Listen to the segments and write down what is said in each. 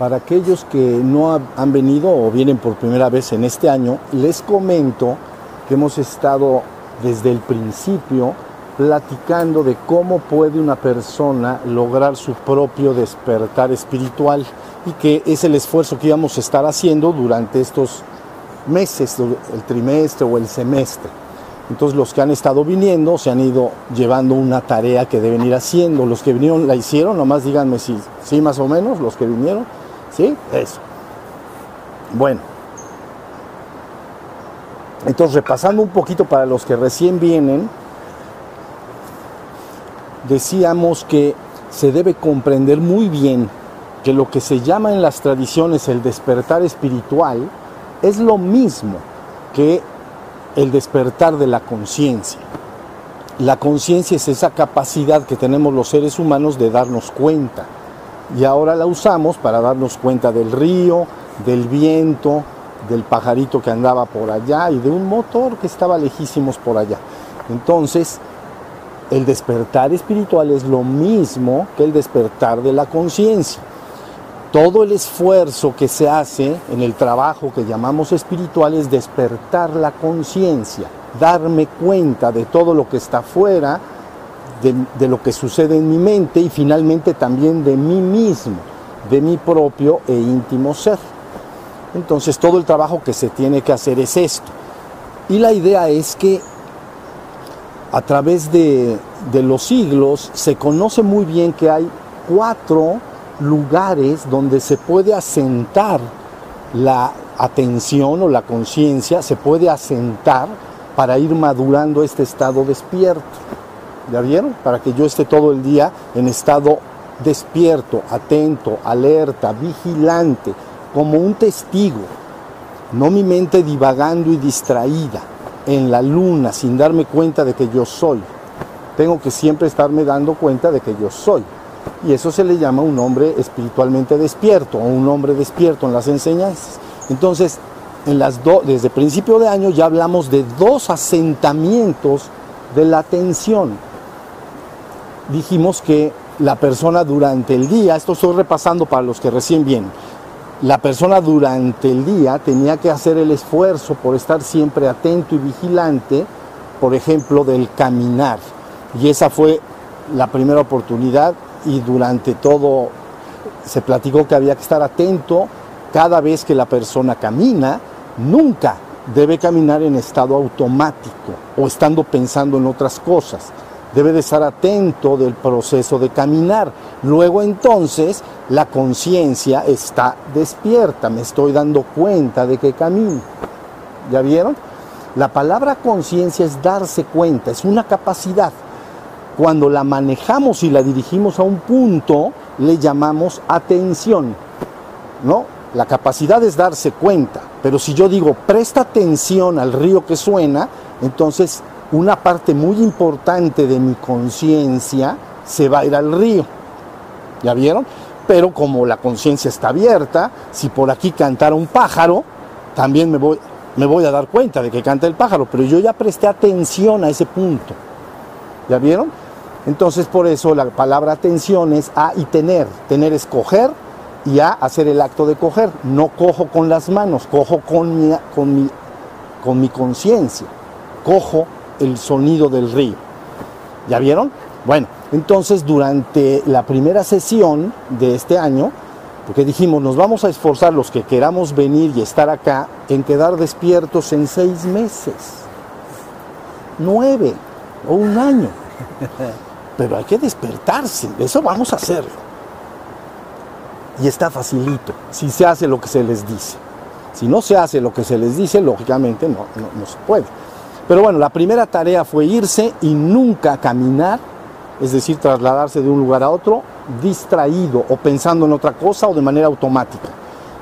Para aquellos que no han venido o vienen por primera vez en este año, les comento que hemos estado desde el principio platicando de cómo puede una persona lograr su propio despertar espiritual y que es el esfuerzo que íbamos a estar haciendo durante estos meses, el trimestre o el semestre. Entonces los que han estado viniendo se han ido llevando una tarea que deben ir haciendo. Los que vinieron la hicieron, nomás díganme si sí más o menos, los que vinieron. ¿Sí? Eso. Bueno. Entonces repasando un poquito para los que recién vienen, decíamos que se debe comprender muy bien que lo que se llama en las tradiciones el despertar espiritual es lo mismo que el despertar de la conciencia. La conciencia es esa capacidad que tenemos los seres humanos de darnos cuenta. Y ahora la usamos para darnos cuenta del río, del viento, del pajarito que andaba por allá y de un motor que estaba lejísimos por allá. Entonces, el despertar espiritual es lo mismo que el despertar de la conciencia. Todo el esfuerzo que se hace en el trabajo que llamamos espiritual es despertar la conciencia, darme cuenta de todo lo que está afuera, de, de, lo que sucede en mi mente y finalmente también de mí mismo, de mi propio e íntimo ser. Entonces todo el trabajo que se tiene que hacer es esto. Y la idea es que a través de, los siglos se conoce muy bien que hay cuatro lugares donde se puede asentar la atención o la conciencia, se puede asentar para ir madurando este estado despierto. ¿Ya vieron? Para que yo esté todo el día en estado despierto, atento, alerta, vigilante, como un testigo, no mi mente divagando y distraída en la luna sin darme cuenta de que yo soy. Tengo que siempre estarme dando cuenta de que yo soy. Y eso se le llama un hombre espiritualmente despierto o un hombre despierto en las enseñanzas. Entonces, desde principio de año ya hablamos de dos asentamientos de la atención. Dijimos que la persona durante el día, esto estoy repasando para los que recién vienen, la persona durante el día tenía que hacer el esfuerzo por estar siempre atento y vigilante, por ejemplo, del caminar. Y esa fue la primera oportunidad y durante todo se platicó que había que estar atento cada vez que la persona camina, nunca debe caminar en estado automático o estando pensando en otras cosas debe de estar atento del proceso de caminar. Luego entonces la conciencia está despierta, me estoy dando cuenta de que camino. ¿Ya vieron? La palabra conciencia es darse cuenta, es una capacidad. Cuando la manejamos y la dirigimos a un punto, le llamamos atención. ¿No? La capacidad es darse cuenta, pero si yo digo presta atención al río que suena, entonces una parte muy importante de mi conciencia se va a ir al río. ¿Ya vieron? Pero como la conciencia está abierta, si por aquí cantara un pájaro, también me voy, me voy a dar cuenta de que canta el pájaro, pero yo ya presté atención a ese punto. ¿Ya vieron? Entonces por eso la palabra atención es a y tener. Tener es coger y a hacer el acto de coger. No cojo con las manos, cojo con mi, con mi, con mi conciencia. Cojo el sonido del río. ¿Ya vieron? Bueno, entonces durante la primera sesión de este año, porque dijimos, nos vamos a esforzar los que queramos venir y estar acá en quedar despiertos en seis meses, nueve o un año. Pero hay que despertarse, eso vamos a hacerlo. Y está facilito, si se hace lo que se les dice. Si no se hace lo que se les dice, lógicamente no, no, no se puede. Pero bueno, la primera tarea fue irse y nunca caminar, es decir, trasladarse de un lugar a otro distraído o pensando en otra cosa o de manera automática,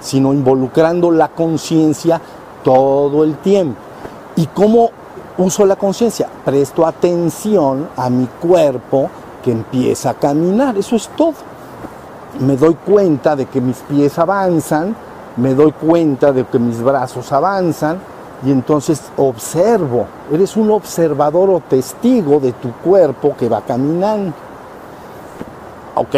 sino involucrando la conciencia todo el tiempo. ¿Y cómo uso la conciencia? Presto atención a mi cuerpo que empieza a caminar, eso es todo. Me doy cuenta de que mis pies avanzan, me doy cuenta de que mis brazos avanzan, y entonces observo, eres un observador o testigo de tu cuerpo que va caminando. ¿Ok?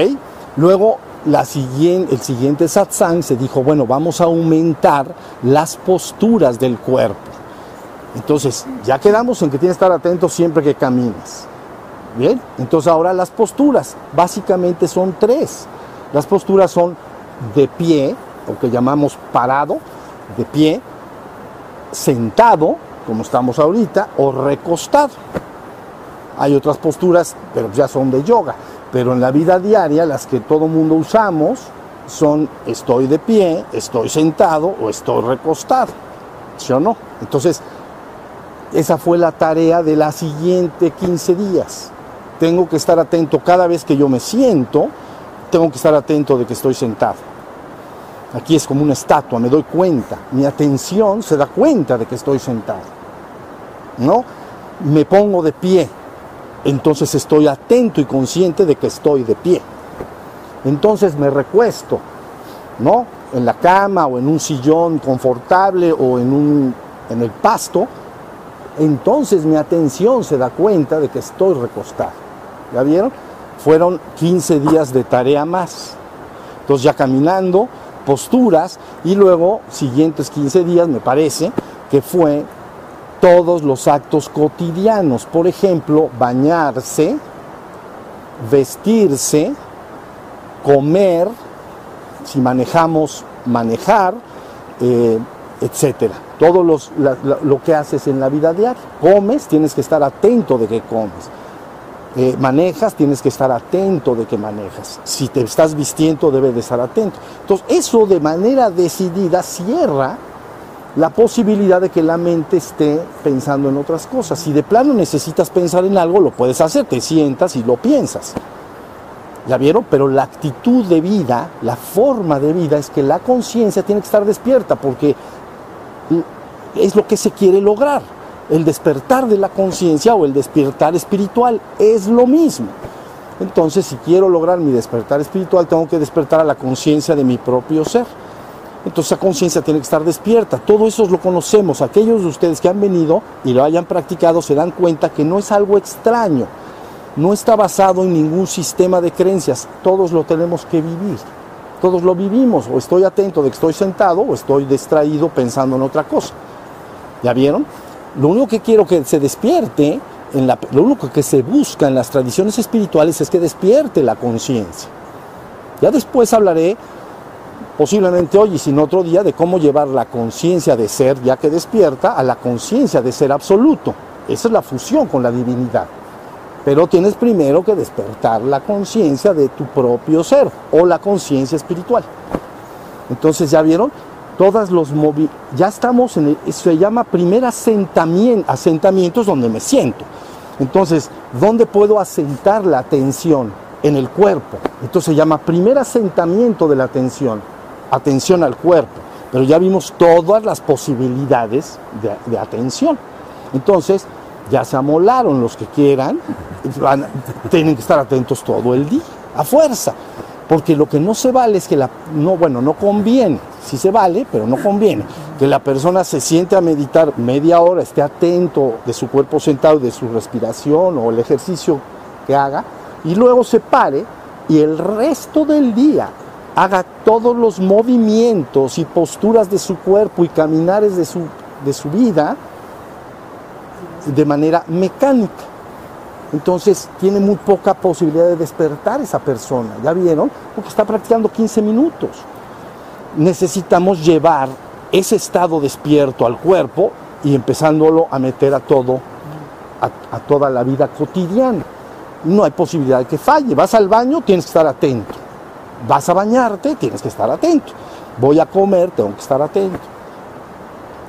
Luego la siguiente, el siguiente satsang se dijo, bueno, vamos a aumentar las posturas del cuerpo. Entonces, ya quedamos en que tienes que estar atento siempre que camines. Bien, entonces ahora las posturas, básicamente son tres. Las posturas son de pie, o que llamamos parado, de pie, sentado, como estamos ahorita, o recostado. Hay otras posturas, pero ya son de yoga. Pero en la vida diaria, las que todo mundo usamos son estoy de pie, estoy sentado o estoy recostado. ¿Sí o no? Entonces, esa fue la tarea de la siguiente 15 días. Tengo que estar atento cada vez que yo me siento, tengo que estar atento de que estoy sentado. Aquí es como una estatua, me doy cuenta, mi atención se da cuenta de que estoy sentado. ¿No? Me pongo de pie, entonces estoy atento y consciente de que estoy de pie. Entonces me recuesto, ¿no? En la cama o en un sillón confortable o en, un, en el pasto, entonces mi atención se da cuenta de que estoy recostado. ¿Ya vieron? Fueron 15 días de tarea más. Entonces ya caminando, posturas y luego siguientes 15 días me parece que fue todos los actos cotidianos, por ejemplo, bañarse, vestirse, comer, si manejamos, manejar, eh, etcétera. Todo lo que haces en la vida diaria. Comes, tienes que estar atento de que comes. Eh, manejas, tienes que estar atento de que manejas. Si te estás vistiendo, debes de estar atento. Entonces, eso de manera decidida cierra la posibilidad de que la mente esté pensando en otras cosas. Si de plano necesitas pensar en algo, lo puedes hacer, te sientas y lo piensas. ¿Ya vieron? Pero la actitud de vida, la forma de vida es que la conciencia tiene que estar despierta porque es lo que se quiere lograr. El despertar de la conciencia o el despertar espiritual es lo mismo. Entonces, si quiero lograr mi despertar espiritual, tengo que despertar a la conciencia de mi propio ser. Entonces esa conciencia tiene que estar despierta. Todo eso lo conocemos. Aquellos de ustedes que han venido y lo hayan practicado se dan cuenta que no es algo extraño. No está basado en ningún sistema de creencias. Todos lo tenemos que vivir. Todos lo vivimos. O estoy atento de que estoy sentado o estoy distraído pensando en otra cosa. ¿Ya vieron? Lo único que quiero que se despierte, en la, lo único que se busca en las tradiciones espirituales es que despierte la conciencia. Ya después hablaré posiblemente hoy y sin otro día, de cómo llevar la conciencia de ser, ya que despierta, a la conciencia de ser absoluto. Esa es la fusión con la divinidad. Pero tienes primero que despertar la conciencia de tu propio ser o la conciencia espiritual. Entonces, ¿ya vieron? Todas los movi ya estamos en el, se llama primer asentamiento, asentamientos donde me siento. Entonces, ¿dónde puedo asentar la atención? En el cuerpo. Entonces se llama primer asentamiento de la atención atención al cuerpo, pero ya vimos todas las posibilidades de, atención. Entonces, ya se amolaron los que quieran, tienen que estar atentos todo el día, a fuerza, porque lo que no se vale es que la, no, bueno, no conviene, sí se vale, pero no conviene, que la persona se siente a meditar media hora, esté atento de su cuerpo sentado, de su respiración o el ejercicio que haga, y luego se pare y el resto del día haga todos los movimientos y posturas de su cuerpo y caminares de su, de su vida de manera mecánica. Entonces tiene muy poca posibilidad de despertar esa persona, ¿ya vieron? Porque está practicando 15 minutos. Necesitamos llevar ese estado despierto al cuerpo y empezándolo a meter a todo, a, toda la vida cotidiana. No hay posibilidad de que falle. Vas al baño, tienes que estar atento Vas a bañarte, tienes que estar atento. Voy a comer, tengo que estar atento.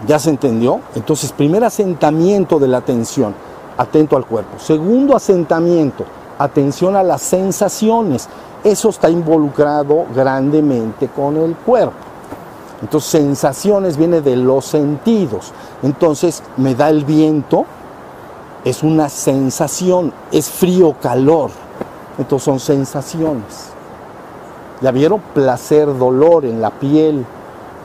¿Ya se entendió? Entonces, primer asentamiento de la atención, atento al cuerpo. Segundo asentamiento, atención a las sensaciones. Eso está involucrado grandemente con el cuerpo. Entonces, sensaciones viene de los sentidos. Entonces, me da el viento, es una sensación, es frío, calor. Entonces, son sensaciones. ¿Ya vieron? Placer, dolor en la piel.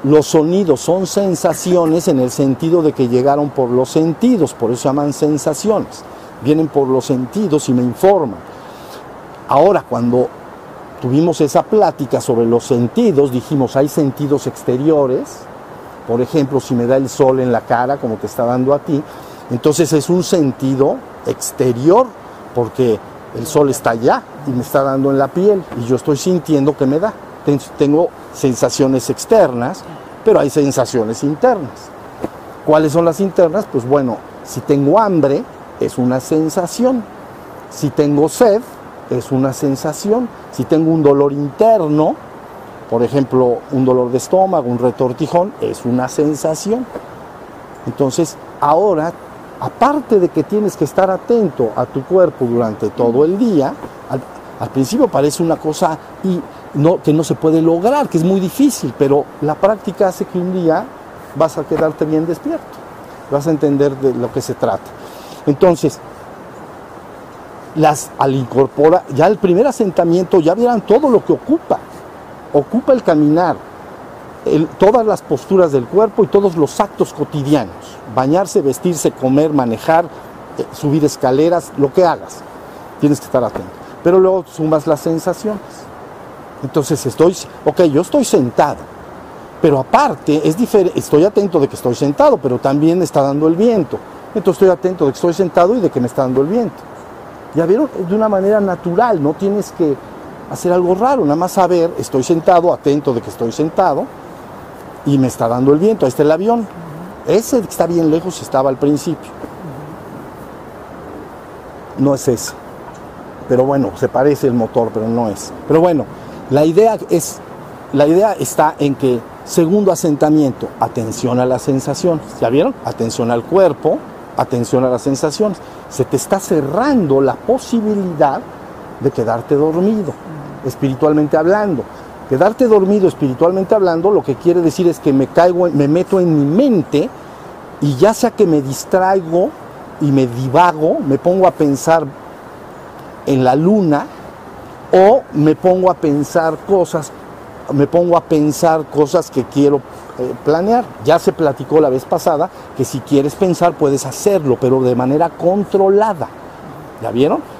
Los sonidos son sensaciones en el sentido de que llegaron por los sentidos, por eso se llaman sensaciones. Vienen por los sentidos y me informan. Ahora, cuando tuvimos esa plática sobre los sentidos, dijimos, hay sentidos exteriores, por ejemplo, si me da el sol en la cara, como te está dando a ti, entonces es un sentido exterior, porque el sol está allá y me está dando en la piel y yo estoy sintiendo que me da. Tengo sensaciones externas, pero hay sensaciones internas. ¿Cuáles son las internas? Pues bueno, si tengo hambre, es una sensación. Si tengo sed, es una sensación. Si tengo un dolor interno, por ejemplo, un dolor de estómago, un retortijón, es una sensación. Entonces, ahora aparte de que tienes que estar atento a tu cuerpo durante todo el día, al, principio parece una cosa y no, que no se puede lograr, que es muy difícil, pero la práctica hace que un día vas a quedarte bien despierto, vas a entender de lo que se trata. Entonces, las, al incorporar, ya el primer asentamiento, ya vieran todo lo que ocupa. Ocupa el caminar, todas las posturas del cuerpo y todos los actos cotidianos. Bañarse, vestirse, comer, manejar, eh, subir escaleras, lo que hagas. Tienes que estar atento. Pero luego sumas las sensaciones. Entonces estoy, ok, yo estoy sentado, pero aparte es diferente, estoy atento de que estoy sentado, pero también está dando el viento. Entonces estoy atento de que estoy sentado y de que me está dando el viento. Ya vieron, de una manera natural, no tienes que hacer algo raro, nada más saber, estoy sentado, atento de que estoy sentado, y me está dando el viento. Ahí está el avión. Ese que está bien lejos estaba al principio. No es ese. Pero bueno, se parece el motor, pero no es. Pero bueno, la idea es, la idea está en que segundo asentamiento, atención a las sensaciones. ¿Ya vieron? Atención al cuerpo, atención a las sensaciones. Se te está cerrando la posibilidad de quedarte dormido, espiritualmente hablando. Quedarte dormido espiritualmente hablando, lo que quiere decir es que me caigo, me meto en mi mente y ya sea que me distraigo y me divago, me pongo a pensar en la luna o me pongo a pensar cosas, me pongo a pensar cosas que quiero eh, planear. Ya se platicó la vez pasada que si quieres pensar puedes hacerlo, pero de manera controlada. ¿Ya vieron?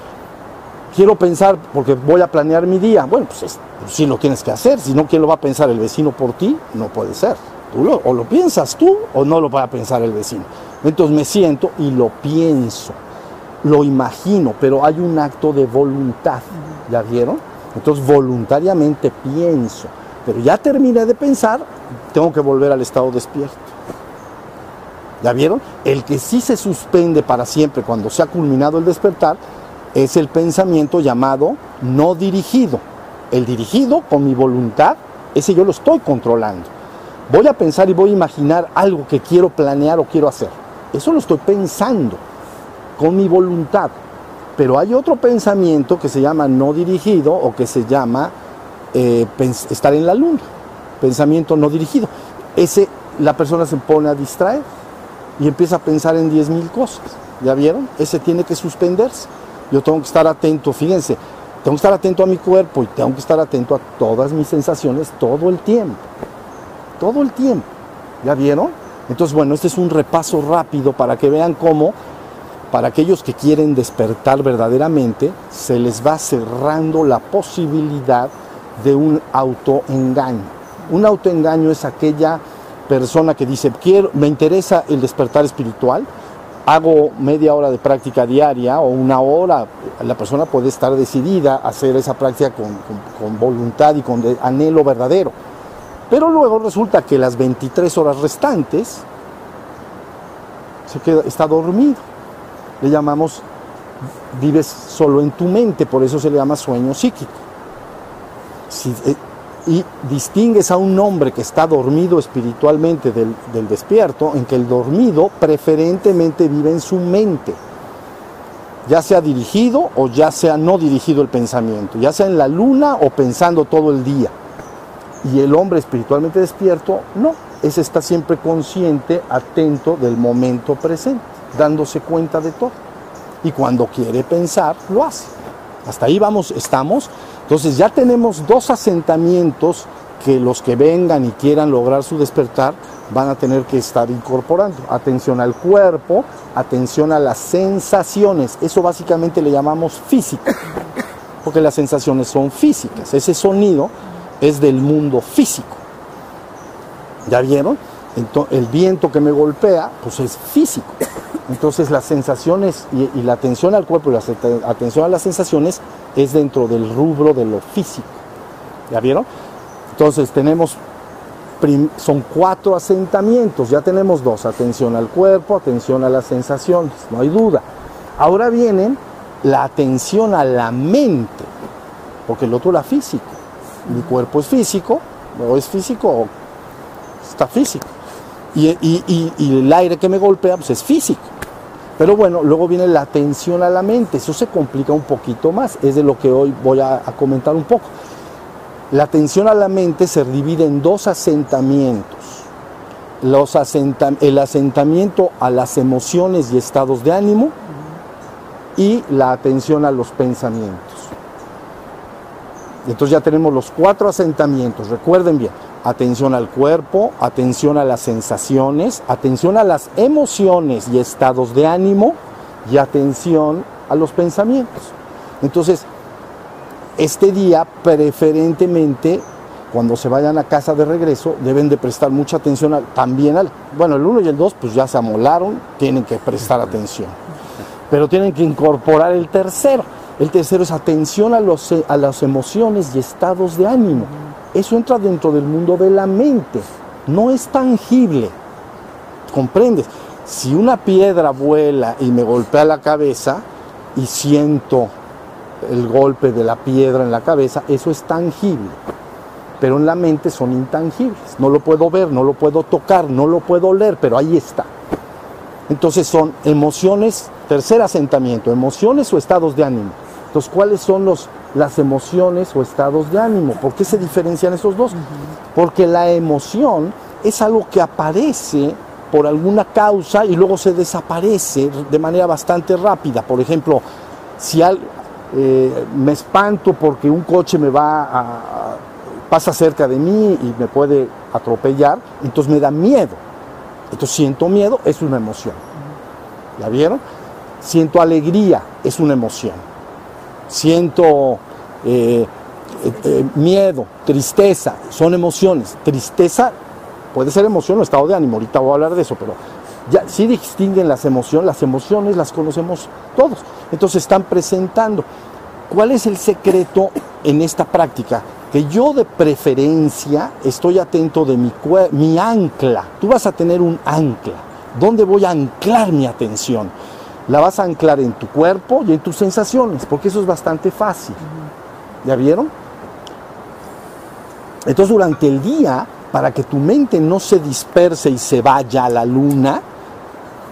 quiero pensar porque voy a planear mi día. Bueno, pues, si lo tienes que hacer. Si no, ¿quién lo va a pensar? ¿El vecino por ti? No puede ser. Tú o lo piensas tú o no lo va a pensar el vecino. Entonces me siento y lo pienso, lo imagino, pero hay un acto de voluntad. ¿Ya vieron? Entonces voluntariamente pienso. Pero ya terminé de pensar, tengo que volver al estado despierto. ¿Ya vieron? El que sí se suspende para siempre cuando se ha culminado el despertar es el pensamiento llamado no dirigido. El dirigido con mi voluntad, ese yo lo estoy controlando. Voy a pensar y voy a imaginar algo que quiero planear o quiero hacer. Eso lo estoy pensando con mi voluntad. Pero hay otro pensamiento que se llama no dirigido o que se llama eh, estar en la luna. Pensamiento no dirigido. Ese la persona se pone a distraer y empieza a pensar en 10.000 cosas. ¿Ya vieron? Ese tiene que suspenderse. Yo tengo que estar atento, fíjense, tengo que estar atento a mi cuerpo y tengo que estar atento a todas mis sensaciones todo el tiempo. Todo el tiempo. ¿Ya vieron? Entonces, bueno, este es un repaso rápido para que vean cómo, para aquellos que quieren despertar verdaderamente, se les va cerrando la posibilidad de un autoengaño. Un autoengaño es aquella persona que dice, quiero, me interesa el despertar espiritual, hago media hora de práctica diaria o una hora, la persona puede estar decidida a hacer esa práctica con, voluntad y con anhelo verdadero. Pero luego resulta que las 23 horas restantes se queda, está dormido. Le llamamos, vives solo en tu mente, por eso se le llama sueño psíquico. Eh, y distingues a un hombre que está dormido espiritualmente del, despierto, en que el dormido preferentemente vive en su mente, ya sea dirigido o ya sea no dirigido el pensamiento, ya sea en la luna o pensando todo el día. Y el hombre espiritualmente despierto, no, ese está siempre consciente, atento del momento presente, dándose cuenta de todo. Y cuando quiere pensar, lo hace. Hasta ahí vamos, estamos. Entonces ya tenemos dos asentamientos que los que vengan y quieran lograr su despertar van a tener que estar incorporando. Atención al cuerpo, atención a las sensaciones. Eso básicamente le llamamos física. porque las sensaciones son físicas. Ese sonido es del mundo físico. ¿Ya vieron? el viento que me golpea, pues es físico. Entonces las sensaciones y, la atención al cuerpo y la atención a las sensaciones es dentro del rubro de lo físico. ¿Ya vieron? Entonces tenemos, son cuatro asentamientos, ya tenemos dos, atención al cuerpo, atención a las sensaciones, no hay duda. Ahora vienen la atención a la mente, porque el otro era físico. Mi cuerpo es físico, o es físico o está físico. Y, el aire que me golpea pues es físico. Pero bueno, luego viene la atención a la mente, eso se complica un poquito más, es de lo que hoy voy a, comentar un poco. La atención a la mente se divide en dos asentamientos. Los el asentamiento a las emociones y estados de ánimo y la atención a los pensamientos. Entonces ya tenemos los cuatro asentamientos, recuerden bien, atención al cuerpo, atención a las sensaciones, atención a las emociones y estados de ánimo y atención a los pensamientos. Entonces, este día preferentemente cuando se vayan a casa de regreso deben de prestar mucha atención también al, bueno, el 1 y el 2 pues ya se amolaron, tienen que prestar atención pero tienen que incorporar el tercero. El tercero es atención a, los, a las emociones y estados de ánimo. Eso entra dentro del mundo de la mente, no es tangible. ¿Comprendes? Si una piedra vuela y me golpea la cabeza y siento el golpe de la piedra en la cabeza, eso es tangible. Pero en la mente son intangibles. No lo puedo ver, no lo puedo tocar, no lo puedo leer, pero ahí está. Entonces son emociones, tercer asentamiento, emociones o estados de ánimo. Entonces, ¿cuáles son los, las emociones o estados de ánimo? ¿Por qué se diferencian esos dos? Porque la emoción es algo que aparece por alguna causa y luego se desaparece de manera bastante rápida. Por ejemplo, si eh, me espanto porque un coche me va a, pasa cerca de mí y me puede atropellar, entonces me da miedo. Entonces siento miedo, es una emoción. ¿Ya vieron? Siento alegría, es una emoción. Siento eh, eh, eh, miedo, tristeza, son emociones. Tristeza puede ser emoción o estado de ánimo, ahorita voy a hablar de eso, pero ya sí distinguen las emociones, las emociones las conocemos todos. Entonces están presentando. ¿Cuál es el secreto en esta práctica? que yo de preferencia estoy atento de mi, mi ancla. Tú vas a tener un ancla. ¿Dónde voy a anclar mi atención? La vas a anclar en tu cuerpo y en tus sensaciones, porque eso es bastante fácil. ¿Ya vieron? Entonces durante el día, para que tu mente no se disperse y se vaya a la luna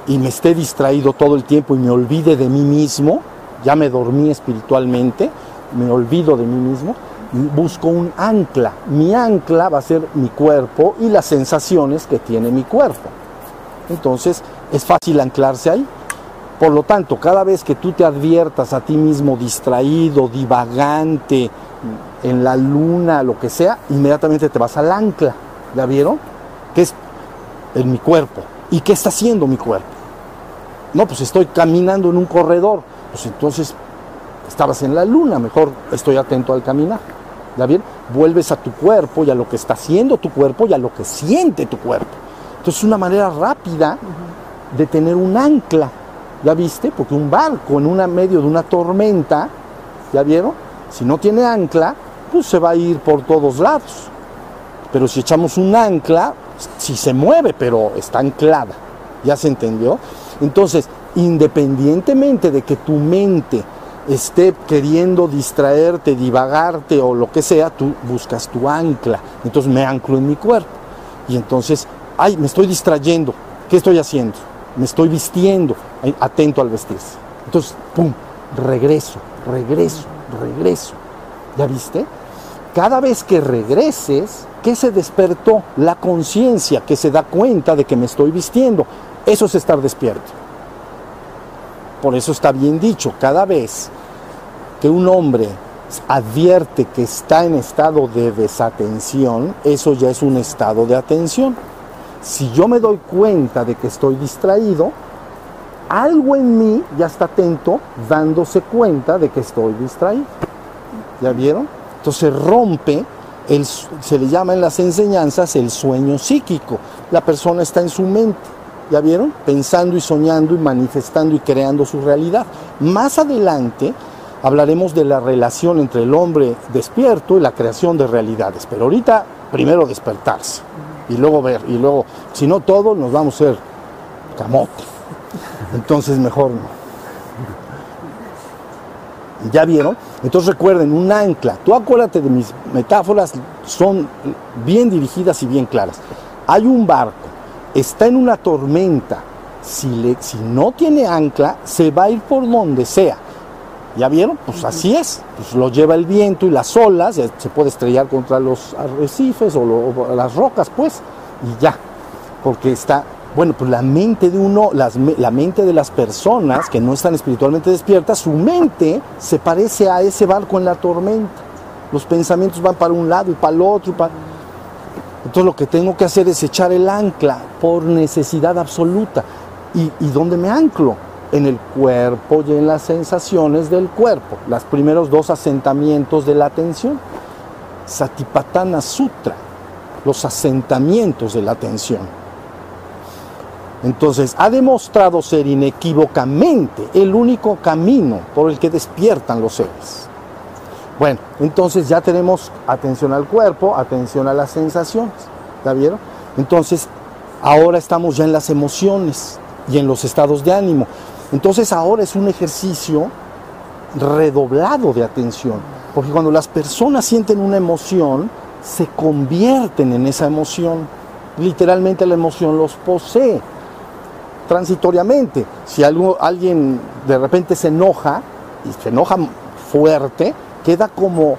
y me esté distraído todo el tiempo y me olvide de mí mismo, ya me dormí espiritualmente, me olvido de mí mismo, busco un ancla. Mi ancla va a ser mi cuerpo y las sensaciones que tiene mi cuerpo. Entonces es fácil anclarse ahí. Por lo tanto, cada vez que tú te adviertas a ti mismo distraído, divagante, en la luna, lo que sea, inmediatamente te vas al ancla. ¿Ya vieron? ¿Qué es en mi cuerpo? ¿Y qué está haciendo mi cuerpo? No, pues estoy caminando en un corredor. Pues entonces estabas en la luna, mejor estoy atento al caminar. ¿Ya bien? Vuelves a tu cuerpo y a lo que está haciendo tu cuerpo y a lo que siente tu cuerpo. Entonces es una manera rápida de tener un ancla. ¿Ya viste? Porque un barco en una medio de una tormenta, ¿ya vieron? Si no tiene ancla, pues se va a ir por todos lados. Pero si echamos un ancla, si se mueve, pero está anclada. ¿Ya se entendió? Entonces, independientemente de que tu mente esté queriendo distraerte, divagarte o lo que sea, tú buscas tu ancla. Entonces me anclo en mi cuerpo. Y entonces, ay, me estoy distrayendo. ¿Qué estoy haciendo? Me estoy vistiendo, atento al vestirse. Entonces, pum, regreso, regreso, regreso. ¿Ya viste? Cada vez que regreses, ¿qué se despertó? La conciencia que se da cuenta de que me estoy vistiendo. Eso es estar despierto. Por eso está bien dicho, cada vez que un hombre advierte que está en estado de desatención, eso ya es un estado de atención. Si yo me doy cuenta de que estoy distraído, algo en mí ya está atento dándose cuenta de que estoy distraído. ¿Ya vieron? Entonces rompe, se le llama en las enseñanzas el sueño psíquico. La persona está en su mente, ¿ya vieron? Pensando y soñando y manifestando y creando su realidad. Más adelante hablaremos de la relación entre el hombre despierto y la creación de realidades. Pero ahorita, primero despertarse y luego ver, y luego, si no todo, nos vamos a ser camote. Entonces mejor no. ¿Ya vieron? Entonces recuerden, un ancla. Tú acuérdate de mis metáforas, son bien dirigidas y bien claras. Hay un barco, está en una tormenta. Si, le, si no tiene ancla, se va a ir por donde sea. ¿Ya vieron? Pues así es. Pues lo lleva el viento y las olas, se puede estrellar contra los arrecifes o, lo, o las rocas, pues, y ya. Porque está bueno, pues la mente de uno, las, la mente de las personas que no están espiritualmente despiertas, su mente se parece a ese barco en la tormenta. Los pensamientos van para un lado y para el otro. Para... Entonces lo que tengo que hacer es echar el ancla por necesidad absoluta. ¿Y, ¿Y dónde me anclo? En el cuerpo y en las sensaciones del cuerpo. Los primeros dos asentamientos de la atención. Satipatthana Sutra, los asentamientos de la atención. Entonces, ha demostrado ser inequívocamente el único camino por el que despiertan los seres. Bueno, entonces ya tenemos atención al cuerpo, atención a las sensaciones. ¿Ya vieron? Entonces, ahora estamos ya en las emociones y en los estados de ánimo. Entonces, ahora es un ejercicio redoblado de atención. Porque cuando las personas sienten una emoción, se convierten en esa emoción. Literalmente la emoción los posee transitoriamente. Si alguien de repente se enoja, y se enoja fuerte, queda como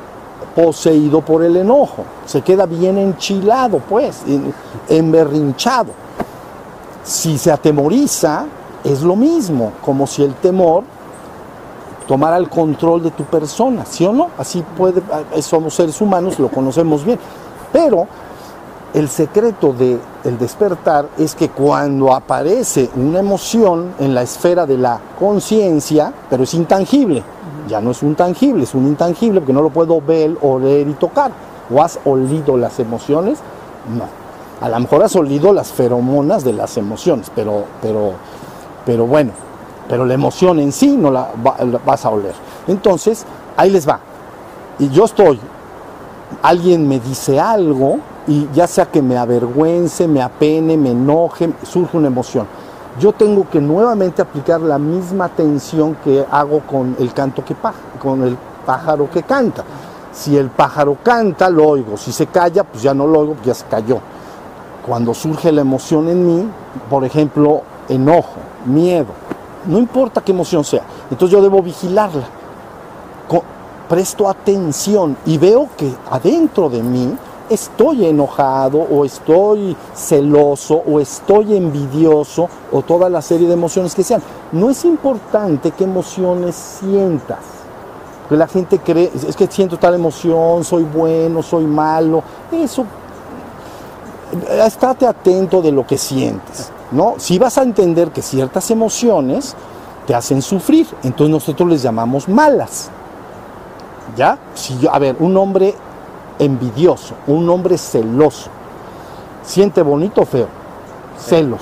poseído por el enojo, se queda bien enchilado, pues, emberrinchado. Si se atemoriza, es lo mismo, como si el temor tomara el control de tu persona, ¿sí o no? Así puede, somos seres humanos, lo conocemos bien. Pero el secreto del despertar es que cuando aparece una emoción en la esfera de la conciencia, pero es intangible, ya no es un tangible, es un intangible porque no lo puedo ver, oler y tocar. ¿O has olido las emociones? No. A lo mejor has olido las feromonas de las emociones, pero, pero, pero bueno, pero la emoción en sí no la, vas a oler. Entonces, ahí les va. Y yo estoy, alguien me dice algo, y ya sea que me avergüence, me apene, me enoje, surge una emoción. Yo tengo que nuevamente aplicar la misma atención que hago con el canto que con el pájaro que canta. Si el pájaro canta, lo oigo. Si se calla, pues ya no lo oigo, ya se cayó. Cuando surge la emoción en mí, por ejemplo, enojo, miedo, no importa qué emoción sea, entonces yo debo vigilarla. presto atención y veo que adentro de mí estoy enojado o estoy celoso o estoy envidioso o toda la serie de emociones que sean. No es importante qué emociones sientas. Porque la gente cree, es que siento tal emoción, soy bueno, soy malo. Eso, estate atento de lo que sientes. ¿No? Si vas a entender que ciertas emociones te hacen sufrir, entonces nosotros les llamamos malas. ¿Ya? Si yo, a ver, un hombre envidioso, un hombre celoso. Siente bonito o feo. Celos.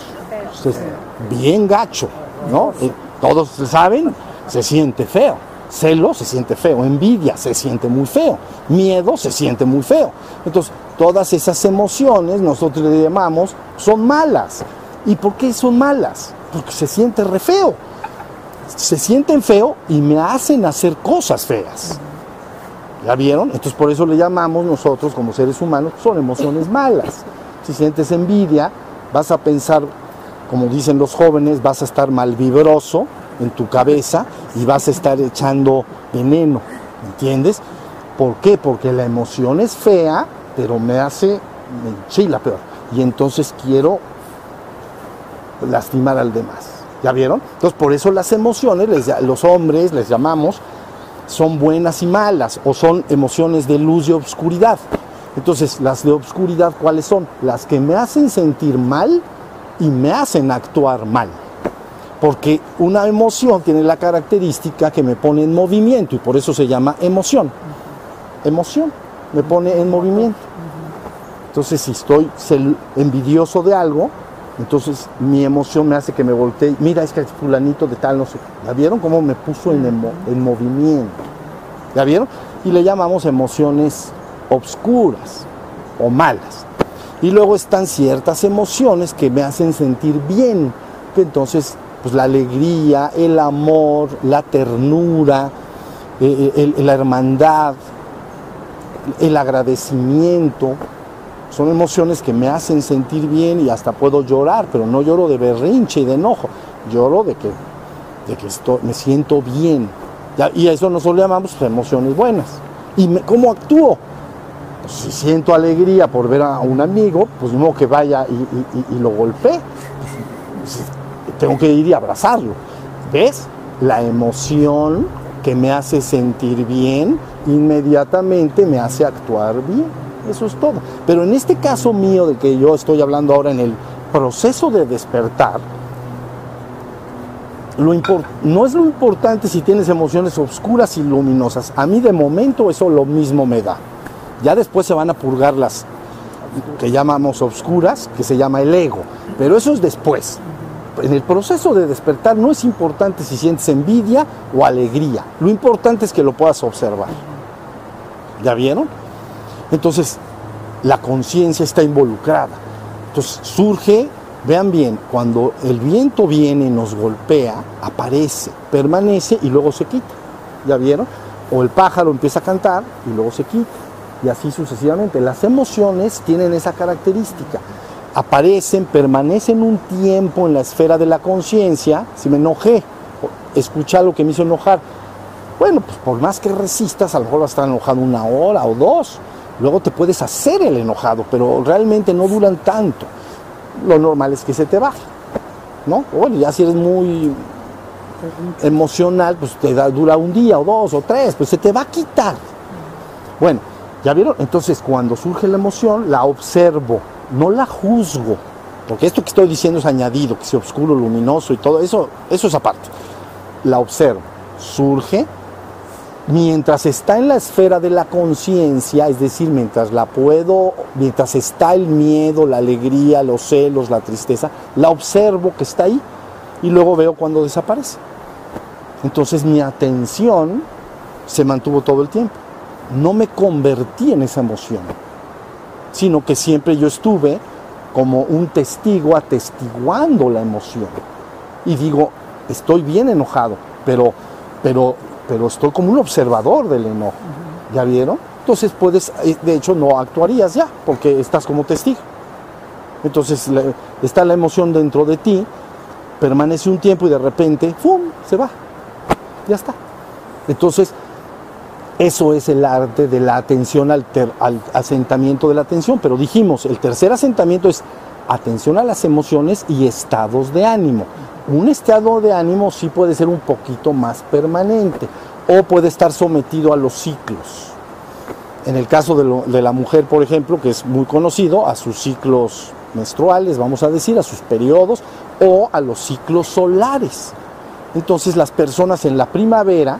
bien gacho, ¿no? Eh, todos saben, se siente feo. Celos se siente feo. Envidia se siente muy feo. Miedo se siente muy feo. Entonces, todas esas emociones nosotros le llamamos son malas. ¿Y por qué son malas? Porque se siente re feo. Se sienten feo y me hacen hacer cosas feas. ¿Ya vieron? Entonces por eso le llamamos nosotros como seres humanos, son emociones malas. Si sientes envidia, vas a pensar, como dicen los jóvenes, vas a estar malvibroso en tu cabeza y vas a estar echando veneno, ¿entiendes? ¿Por qué? Porque la emoción es fea, pero me hace, me enchila peor. Y entonces quiero lastimar al demás. ¿Ya vieron? Entonces por eso las emociones, los hombres les llamamos son buenas y malas o son emociones de luz y obscuridad. Entonces, las de obscuridad, ¿cuáles son? Las que me hacen sentir mal y me hacen actuar mal. Porque una emoción tiene la característica que me pone en movimiento y por eso se llama emoción. emoción, me pone en movimiento. Entonces, si estoy envidioso de algo, entonces mi emoción me hace que me voltee. Mira, es que el fulanito de tal, no sé. ¿Ya vieron cómo me puso en, en movimiento? ¿Ya vieron? Y le llamamos emociones obscuras o malas. Y luego están ciertas emociones que me hacen sentir bien, que entonces pues la alegría, el amor, la ternura, eh, eh, la hermandad, el agradecimiento, son emociones que me hacen sentir bien y hasta puedo llorar, pero no lloro de berrinche y de enojo, lloro de que, de que me siento bien. Y a eso nosotros llamamos emociones buenas. ¿Y cómo actúo? Pues, si siento alegría por ver a un amigo, pues no que vaya y, lo golpee. Pues, tengo que ir y abrazarlo. ¿Ves? La emoción que me hace sentir bien, inmediatamente me hace actuar bien. Eso es todo. Pero en este caso mío de que yo estoy hablando ahora en el proceso de despertar, lo no es lo importante si tienes emociones oscuras y luminosas. A mí de momento eso lo mismo me da. Ya después se van a purgar las que llamamos oscuras, que se llama el ego. Pero eso es después. En el proceso de despertar no es importante si sientes envidia o alegría. Lo importante es que lo puedas observar. ¿Ya vieron? Entonces, la conciencia está involucrada. Entonces, surge Vean bien, cuando el viento viene nos golpea, aparece, permanece y luego se quita. ¿Ya vieron? O el pájaro empieza a cantar y luego se quita. Y así sucesivamente. Las emociones tienen esa característica. Aparecen, permanecen un tiempo en la esfera de la conciencia. Si me enojé, escucha lo que me hizo enojar. Bueno, pues por más que resistas, a lo mejor vas a estar enojado una hora o dos. Luego te puedes hacer el enojado, pero realmente no duran tanto lo normal es que se te baje, ¿no? Bueno, ya si eres muy emocional, pues te da, dura un día o dos o tres, pues se te va a quitar. Bueno, ¿ya vieron? Entonces cuando surge la emoción, la observo, no la juzgo, porque esto que estoy diciendo es añadido, que sea oscuro, luminoso y todo eso, eso es aparte. La observo, surge, mientras está en la esfera de la conciencia, es decir, mientras la puedo, mientras está el miedo, la alegría, los celos, la tristeza, la observo que está ahí y luego veo cuando desaparece. Entonces mi atención se mantuvo todo el tiempo. No me convertí en esa emoción, sino que siempre yo estuve como un testigo atestiguando la emoción. Y digo, estoy bien enojado, pero, pero pero estoy como un observador del enojo. ¿Ya vieron? Entonces puedes, eh, de hecho no actuarías ya, porque estás como testigo. Entonces está la emoción dentro de ti, permanece un tiempo y de repente, ¡fum!, se va. Ya está. Entonces, eso es el arte de la atención al, al asentamiento de la atención. Pero dijimos, el tercer asentamiento es atención a las emociones y estados de ánimo un estado de ánimo sí puede ser un poquito más permanente o puede estar sometido a los ciclos. En el caso de, la mujer, por ejemplo, que es muy conocido, a sus ciclos menstruales, vamos a decir, a sus periodos o a los ciclos solares. Entonces las personas en la primavera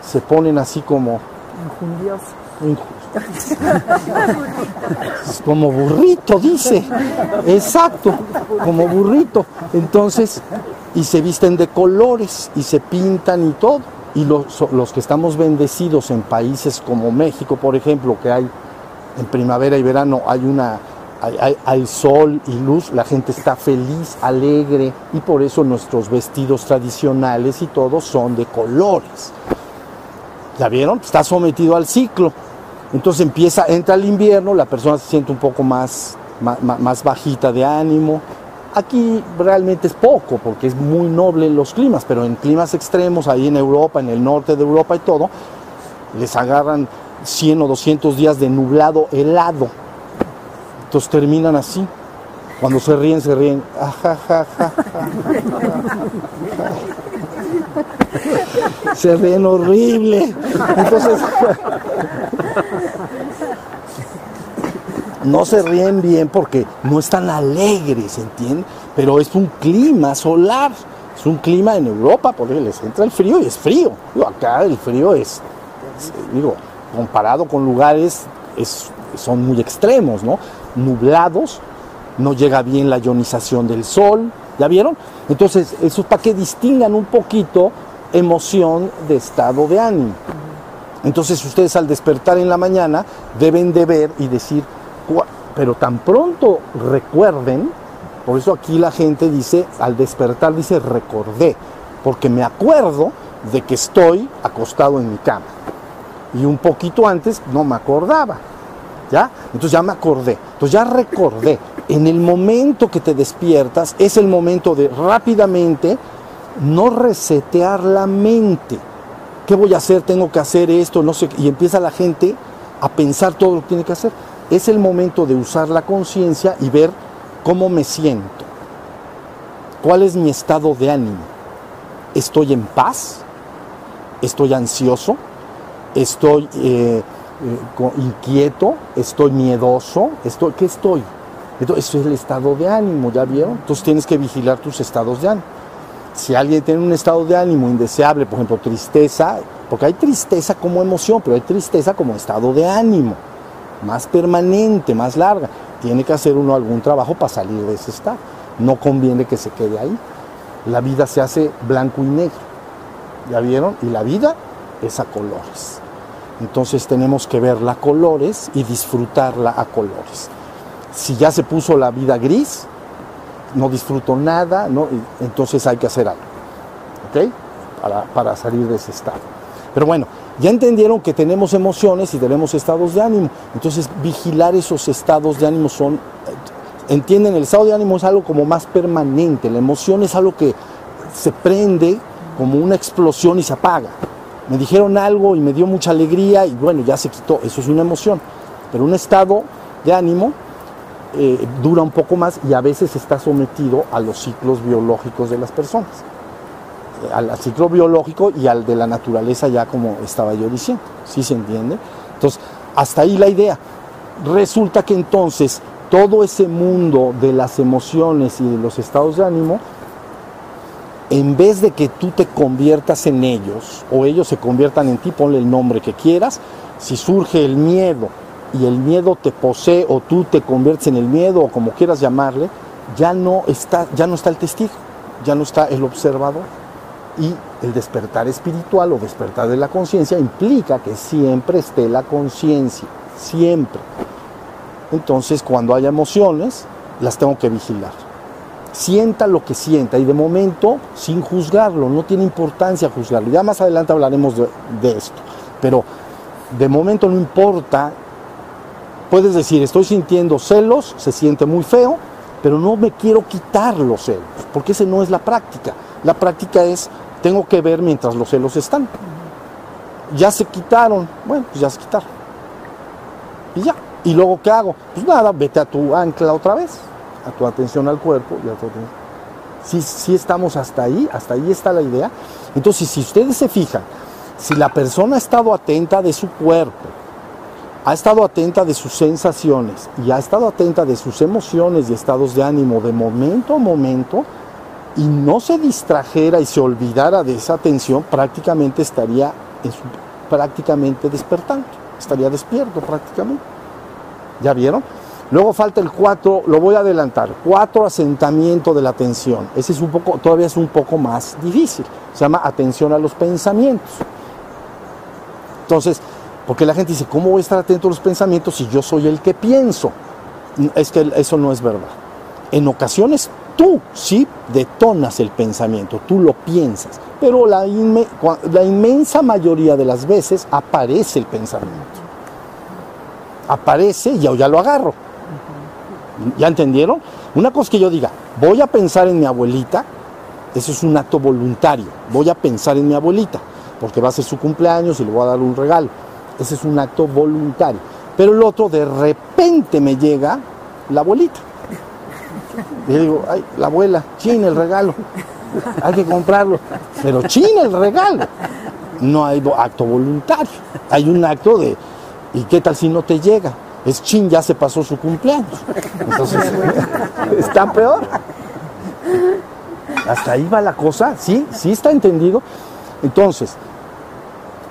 se ponen así como... como burrito, dice. Exacto, como burrito. Entonces, y se visten de colores y se pintan y todo. Y los, los que estamos bendecidos en países como México, por ejemplo, que hay en primavera y verano hay una hay, hay, sol y luz, la gente está feliz, alegre y por eso nuestros vestidos tradicionales y todos son de colores. ¿Ya vieron? Está sometido al ciclo. Entonces empieza, entra el invierno, la persona se siente un poco más, más, bajita de ánimo. Aquí realmente es poco porque es muy noble los climas, pero en climas extremos, ahí en Europa, en el norte de Europa y todo, les agarran 100 o 200 días de nublado helado. Entonces terminan así. Cuando se ríen, se ríen. se ríen horrible. Entonces, no se ríen bien porque no están alegres, ¿entienden? Pero es un clima solar, es un clima en Europa, porque les entra el frío y es frío. acá el frío es, digo, comparado con lugares son muy extremos, ¿no? Nublados, no llega bien la ionización del sol, ¿ya vieron? Entonces, eso es para que distingan un poquito emoción de estado de ánimo. Entonces, ustedes al despertar en la mañana deben de ver y decir, pero tan pronto recuerden, por eso aquí la gente dice, al despertar dice recordé, porque me acuerdo de que estoy acostado en mi cama. Y un poquito antes no me acordaba. ¿Ya? Entonces ya me acordé. Entonces ya recordé. En el momento que te despiertas es el momento de rápidamente no resetear la mente. ¿Qué voy a hacer? Tengo que hacer esto, no sé. Y empieza la gente a pensar todo lo que tiene que hacer. Es el momento de usar la conciencia y ver cómo me siento. ¿Cuál es mi estado de ánimo? ¿Estoy en paz? ¿Estoy ansioso? ¿Estoy eh, eh, inquieto? ¿Estoy miedoso? Estoy, ¿Qué estoy? Entonces, es el estado de ánimo, ¿ya vieron? Entonces tienes que vigilar tus estados de ánimo. Si alguien tiene un estado de ánimo indeseable, por ejemplo, tristeza, porque hay tristeza como emoción, pero hay tristeza como estado de ánimo, más permanente, más larga. Tiene que hacer uno algún trabajo para salir de ese estado. No conviene que se quede ahí. La vida se hace blanco y negro. ¿Ya vieron? Y la vida es a colores. Entonces tenemos que verla a colores y disfrutarla a colores. Si ya se puso la vida gris, no disfruto nada, ¿no? entonces hay que hacer algo. ¿Ok? Para, para salir de ese estado. Pero bueno, ya entendieron que tenemos emociones y tenemos estados de ánimo. Entonces, vigilar esos estados de ánimo son. Entienden, el estado de ánimo es algo como más permanente. La emoción es algo que se prende como una explosión y se apaga. Me dijeron algo y me dio mucha alegría y bueno, ya se quitó. Eso es una emoción. Pero un estado de ánimo eh, dura un poco más y a veces está sometido a los ciclos biológicos de las personas. Al, ciclo biológico y al de la naturaleza ya como estaba yo diciendo. ¿Sí se entiende? Entonces, hasta ahí la idea. Resulta que entonces todo ese mundo de las emociones y de los estados de ánimo en vez de que tú te conviertas en ellos o ellos se conviertan en ti, ponle el nombre que quieras, si surge el miedo y el miedo te posee o tú te conviertes en el miedo o como quieras llamarle, ya no está, ya no está el testigo, ya no está el observador. Y el despertar espiritual o despertar de la conciencia implica que siempre esté la conciencia, siempre. Entonces, cuando haya emociones, las tengo que vigilar sienta lo que sienta y de momento sin juzgarlo, no tiene importancia juzgarlo. Ya más adelante hablaremos de, esto, pero de momento no importa. Puedes decir, estoy sintiendo celos, se siente muy feo, pero no me quiero quitar los celos, porque esa no es la práctica. La práctica es, tengo que ver mientras los celos están. Ya se quitaron, bueno, pues ya se quitaron. Y ya. ¿Y luego qué hago? Pues nada, vete a tu ancla otra vez a tu atención al cuerpo y a tu Si, si estamos hasta ahí, hasta ahí está la idea. Entonces, si ustedes se fijan, si la persona ha estado atenta de su cuerpo, ha estado atenta de sus sensaciones y ha estado atenta de sus emociones y estados de ánimo de momento a momento y no se distrajera y se olvidara de esa atención, prácticamente estaría en su, prácticamente despertando, estaría despierto prácticamente. ¿Ya vieron? Luego falta el 4, lo voy a adelantar, 4 asentamiento de la atención. Ese es un poco, todavía es un poco más difícil. Se llama atención a los pensamientos. Entonces, porque la gente dice, ¿cómo voy a estar atento a los pensamientos si yo soy el que pienso? Es que eso no es verdad. En ocasiones tú sí detonas el pensamiento, tú lo piensas, pero la, la inmensa mayoría de las veces aparece el pensamiento. Aparece y yo ya lo agarro. ¿Ya entendieron? Una cosa que yo diga, voy a pensar en mi abuelita, eso es un acto voluntario. Voy a pensar en mi abuelita, porque va a ser su cumpleaños y le voy a dar un regalo. Ese es un acto voluntario. Pero el otro, de repente me llega la abuelita. Y le digo, ay, la abuela, china el regalo. Hay que comprarlo. Pero china el regalo. No hay acto voluntario. Hay un acto de, ¿y qué tal si no te llega? es chin, ya se pasó su cumpleaños. Entonces, está peor. Hasta ahí va la cosa, sí, sí está entendido. Entonces,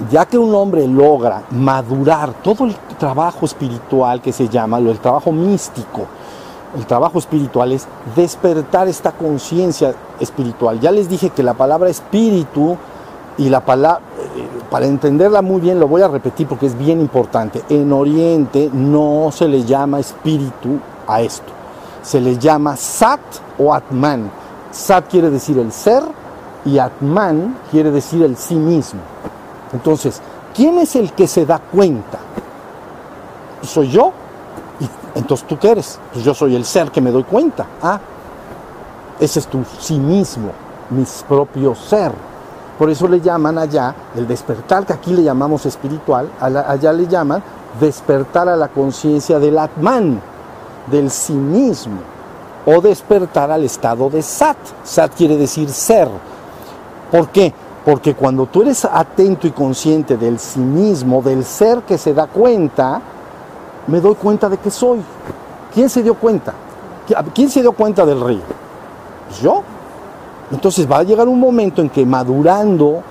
ya que un hombre logra madurar todo el trabajo espiritual que se llama, el trabajo místico, el trabajo espiritual es despertar esta conciencia espiritual. Ya les dije que la palabra espíritu y la palabra, eh, para entenderla muy bien, lo voy a repetir porque es bien importante. En Oriente no se le llama espíritu a esto, se le llama Sat o Atman. Sat quiere decir el ser y Atman quiere decir el sí mismo. Entonces, ¿quién es el que se da cuenta? ¿Soy yo? Entonces, ¿tú qué eres? Pues yo soy el ser que me doy cuenta. Ah, ese es tu sí mismo, mi propio ser. Por eso le llaman allá el despertar, que aquí le llamamos espiritual, allá le llaman despertar a la conciencia del Atman, del sí mismo, o despertar al estado de Sat. Sat quiere decir ser. ¿Por qué? Porque cuando tú eres atento y consciente del sí mismo, del ser que se da cuenta, me doy cuenta de que soy. ¿Quién se dio cuenta? ¿Quién se dio cuenta del río? Pues yo. Entonces va a llegar un momento en que madurando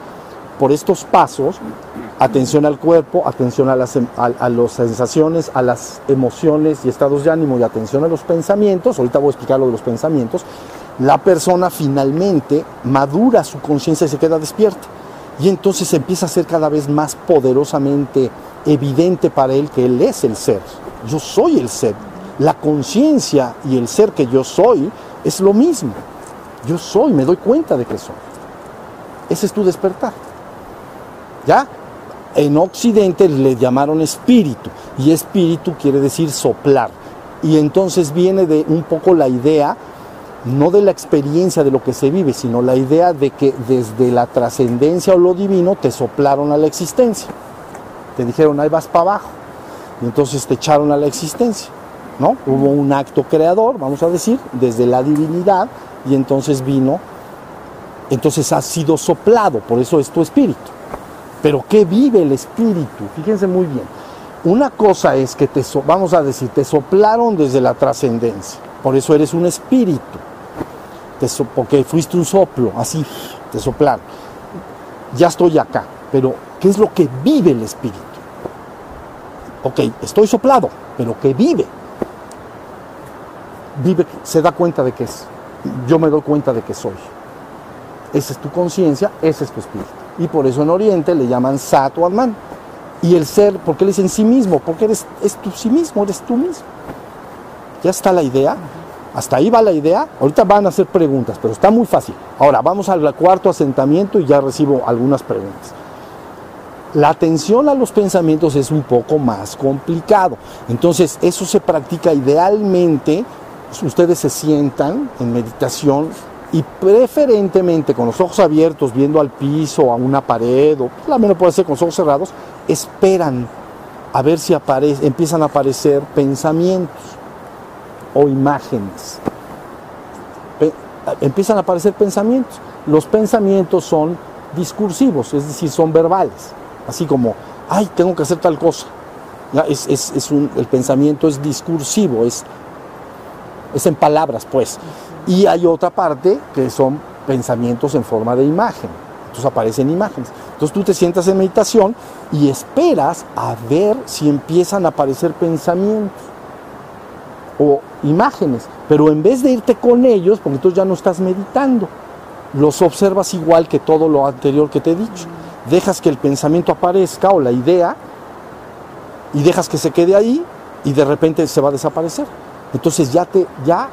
por estos pasos, atención al cuerpo, atención a las, a, las sensaciones, a las emociones y estados de ánimo y atención a los pensamientos, ahorita voy a explicar lo de los pensamientos, la persona finalmente madura su conciencia y se queda despierta. Y entonces empieza a ser cada vez más poderosamente evidente para él que él es el ser. Yo soy el ser. La conciencia y el ser que yo soy es lo mismo. Yo soy, me doy cuenta de que soy. Ese es tu despertar. ¿Ya? En Occidente le llamaron espíritu y espíritu quiere decir soplar. Y entonces viene de un poco la idea, no de la experiencia de lo que se vive, sino la idea de que desde la trascendencia o lo divino te soplaron a la existencia. Te dijeron, ahí vas para abajo. Y entonces te echaron a la existencia. ¿no? Hubo un acto creador, vamos a decir, desde la divinidad, y entonces vino, entonces ha sido soplado, por eso es tu espíritu. Pero ¿qué vive el espíritu? Fíjense muy bien. Una cosa es que te, vamos a decir, te soplaron desde la trascendencia, por eso eres un espíritu, porque fuiste un soplo, así, te soplaron. Ya estoy acá, pero ¿qué es lo que vive el espíritu? Ok, estoy soplado, pero ¿qué vive? Vive, se da cuenta de que es. Yo me doy cuenta de que soy. Esa es tu conciencia, ese es tu espíritu. Y por eso en Oriente le llaman Sat o. Y el ser, ¿por qué le dicen sí mismo? Porque eres, es tu sí mismo, eres tú mismo. Ya está la idea. Hasta ahí va la idea. Ahorita van a hacer preguntas, pero está muy fácil. Ahora vamos al cuarto asentamiento y ya recibo algunas preguntas. La atención a los pensamientos es un poco más complicado. Entonces, eso se practica idealmente. Ustedes se sientan en meditación y preferentemente con los ojos abiertos, viendo al piso, a una pared, o la menos puede ser con los ojos cerrados, esperan a ver si empiezan a aparecer pensamientos o imágenes. empiezan a aparecer pensamientos. Los pensamientos son discursivos, es decir, son verbales, así como, ay, tengo que hacer tal cosa. Es, es, un, el pensamiento es discursivo, es, es en palabras, pues. Y hay otra parte que son pensamientos en forma de imagen. Entonces aparecen imágenes. Entonces tú te sientas en meditación y esperas a ver si empiezan a aparecer pensamientos o imágenes. Pero en vez de irte con ellos, porque entonces ya no estás meditando, los observas igual que todo lo anterior que te he dicho. Dejas que el pensamiento aparezca o la idea y dejas que se quede ahí y de repente se va a desaparecer. Entonces ya te ya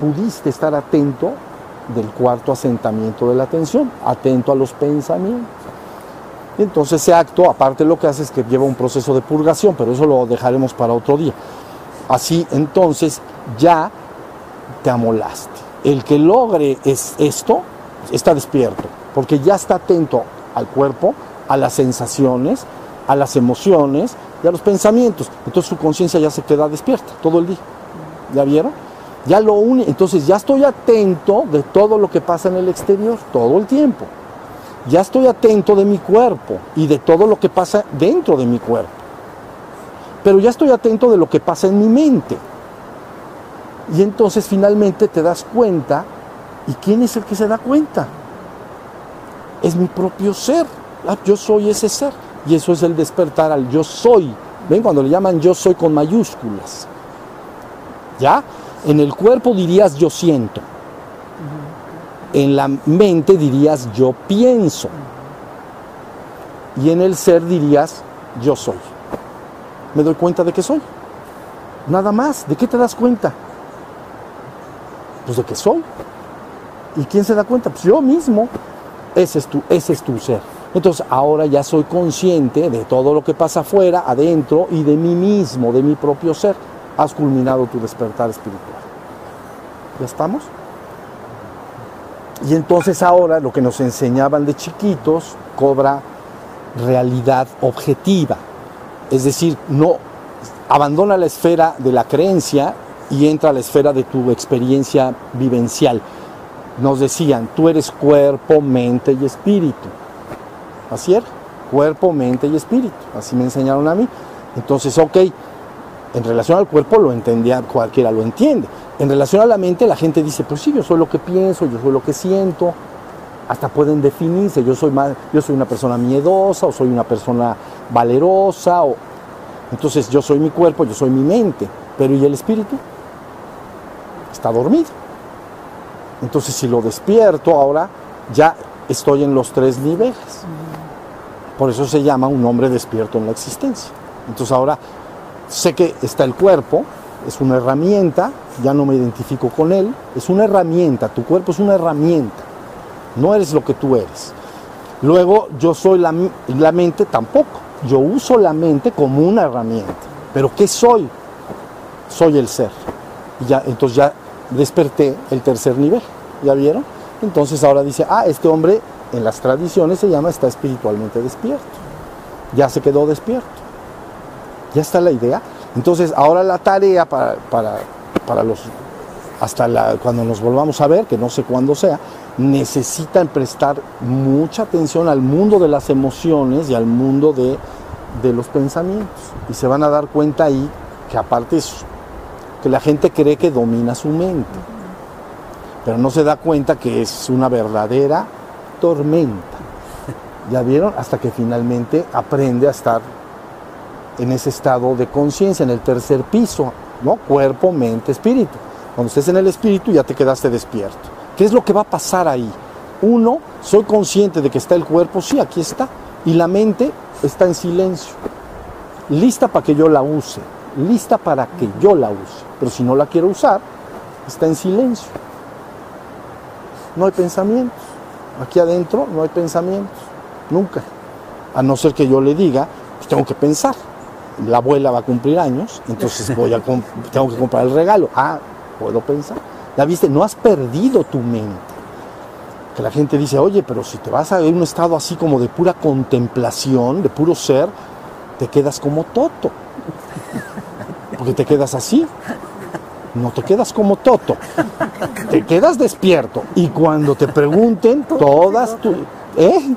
pudiste estar atento del cuarto asentamiento de la atención, atento a los pensamientos. entonces ese acto, aparte lo que hace es que lleva un proceso de purgación, pero eso lo dejaremos para otro día. Así entonces ya te amolaste. El que logre es esto está despierto, porque ya está atento al cuerpo, a las sensaciones, a las emociones y a los pensamientos. Entonces su conciencia ya se queda despierta todo el día. ¿Ya vieron? Ya lo une, entonces ya estoy atento de todo lo que pasa en el exterior, todo el tiempo. Ya estoy atento de mi cuerpo y de todo lo que pasa dentro de mi cuerpo. Pero ya estoy atento de lo que pasa en mi mente. Y entonces finalmente te das cuenta, ¿y quién es el que se da cuenta? Es mi propio ser. Ah, yo soy ese ser. Y eso es el despertar al yo soy. ¿Ven? Cuando le llaman yo soy con mayúsculas. ¿Ya? En el cuerpo dirías yo siento. En la mente dirías yo pienso. Y en el ser dirías yo soy. Me doy cuenta de que soy. Nada más. ¿De qué te das cuenta? Pues de que soy. ¿Y quién se da cuenta? Pues yo mismo. Ese es tu, ese es tu ser. Entonces ahora ya soy consciente de todo lo que pasa afuera, adentro y de mí mismo, de mi propio ser. Has culminado tu despertar espiritual. ¿Ya estamos? Y entonces ahora lo que nos enseñaban de chiquitos cobra realidad objetiva. Es decir, no abandona la esfera de la creencia y entra a la esfera de tu experiencia vivencial. Nos decían, tú eres cuerpo, mente y espíritu. Así era, cuerpo, mente y espíritu. Así me enseñaron a mí. Entonces, ok, en relación al cuerpo lo entendía, cualquiera lo entiende. En relación a la mente, la gente dice, pues sí, yo soy lo que pienso, yo soy lo que siento. Hasta pueden definirse, yo soy, más, yo soy una persona miedosa o soy una persona valerosa. O... Entonces yo soy mi cuerpo, yo soy mi mente. Pero ¿y el espíritu? Está dormido. Entonces si lo despierto ahora, ya estoy en los tres niveles. Por eso se llama un hombre despierto en la existencia. Entonces ahora sé que está el cuerpo, es una herramienta, ya no me identifico con él, es una herramienta, tu cuerpo es una herramienta, no eres lo que tú eres. Luego yo soy la, la mente tampoco, yo uso la mente como una herramienta, pero ¿qué soy? Soy el ser. Ya, entonces ya desperté el tercer nivel, ¿ya vieron? Entonces ahora dice, ah, este hombre en las tradiciones se llama está espiritualmente despierto, ya se quedó despierto. Ya está la idea. Entonces, ahora la tarea para, para, los, hasta la, cuando nos volvamos a ver, que no sé cuándo sea, necesitan prestar mucha atención al mundo de las emociones y al mundo de, de los pensamientos. Y se van a dar cuenta ahí que aparte es que la gente cree que domina su mente, pero no se da cuenta que es una verdadera tormenta. ¿Ya vieron? Hasta que finalmente aprende a estar en ese estado de conciencia, en el tercer piso, ¿no? Cuerpo, mente, espíritu. Cuando estés en el espíritu ya te quedaste despierto. ¿Qué es lo que va a pasar ahí? Uno, soy consciente de que está el cuerpo, sí, aquí está. Y la mente está en silencio, lista para que yo la use, lista para que yo la use. Pero si no la quiero usar, está en silencio. No hay pensamientos. Aquí adentro no hay pensamientos, nunca. A no ser que yo le diga, pues tengo que pensar la abuela va a cumplir años, entonces voy a tengo que comprar el regalo. Ah, puedo pensar. ¿Ya viste? No has perdido tu mente. Que la gente dice, oye, pero si te vas a ver un estado así como de pura contemplación, de puro ser, te quedas como toto. Porque te quedas así. No te quedas como toto. Te quedas despierto. Y cuando te pregunten, todas tus ¿Eh?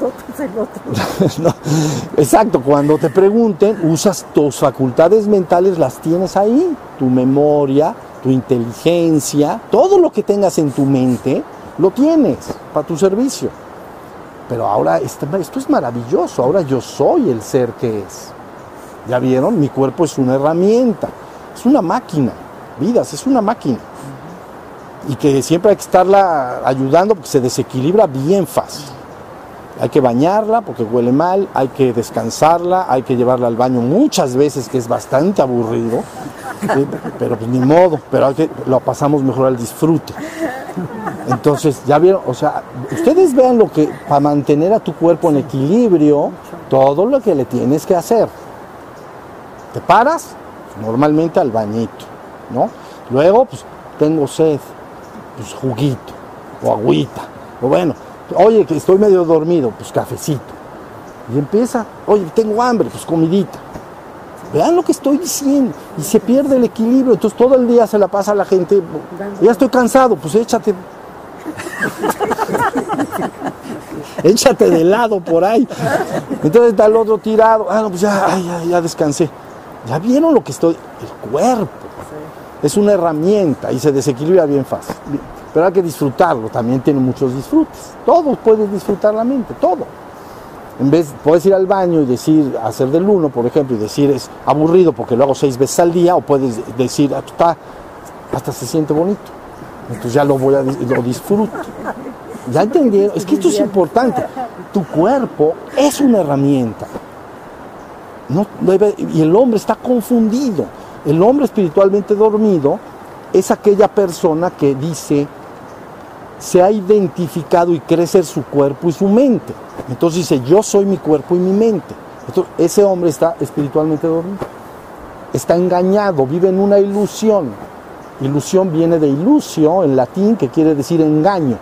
exacto, cuando te pregunten, usas tus facultades mentales, las tienes ahí, tu memoria, tu inteligencia, todo lo que tengas en tu mente, lo tienes para tu servicio. Pero ahora esto, es maravilloso, ahora yo soy el ser que es. ¿Ya vieron? Mi cuerpo es una herramienta, es una máquina, vidas, es una máquina. Y que siempre hay que estarla ayudando porque se desequilibra bien fácil. Hay que bañarla porque huele mal, hay que descansarla, hay que llevarla al baño muchas veces, que es bastante aburrido, pero pues ni modo, pero lo pasamos mejor al disfrute. Entonces, ya vieron, o sea, ustedes vean lo que, para mantener a tu cuerpo en equilibrio, todo lo que le tienes que hacer. Te paras, normalmente al bañito, ¿no? Luego, pues, tengo sed, pues juguito, o agüita, o bueno, Oye, que estoy medio dormido, pues cafecito. Y empieza, oye, tengo hambre, pues comidita. Vean lo que estoy diciendo. Y se pierde el equilibrio. Entonces todo el día se la pasa a la gente. Ya estoy cansado, pues échate. échate de lado por ahí. Entonces está el otro tirado. Ah, no, pues ya, ya, ya descansé. ¿Ya vieron lo que estoy? El cuerpo. Es una herramienta y se desequilibra bien fácil pero hay que disfrutarlo, también tiene muchos disfrutes. Todos pueden disfrutar la mente, todo. En vez, puedes ir al baño y decir, hacer del uno, por ejemplo, y decir es aburrido porque lo hago seis veces al día, o puedes decir, ah, está, hasta se siente bonito. Entonces ya lo voy a lo disfruto. ¿Ya entendieron? Es que esto es importante. Tu cuerpo es una herramienta. No, y el hombre está confundido. El hombre espiritualmente dormido es aquella persona que dice, se ha identificado y crece su cuerpo y su mente. Entonces dice, yo soy mi cuerpo y mi mente. Entonces, ese hombre está espiritualmente dormido. Está engañado, vive en una ilusión. Ilusión viene de ilusio en latín, que quiere decir engaño.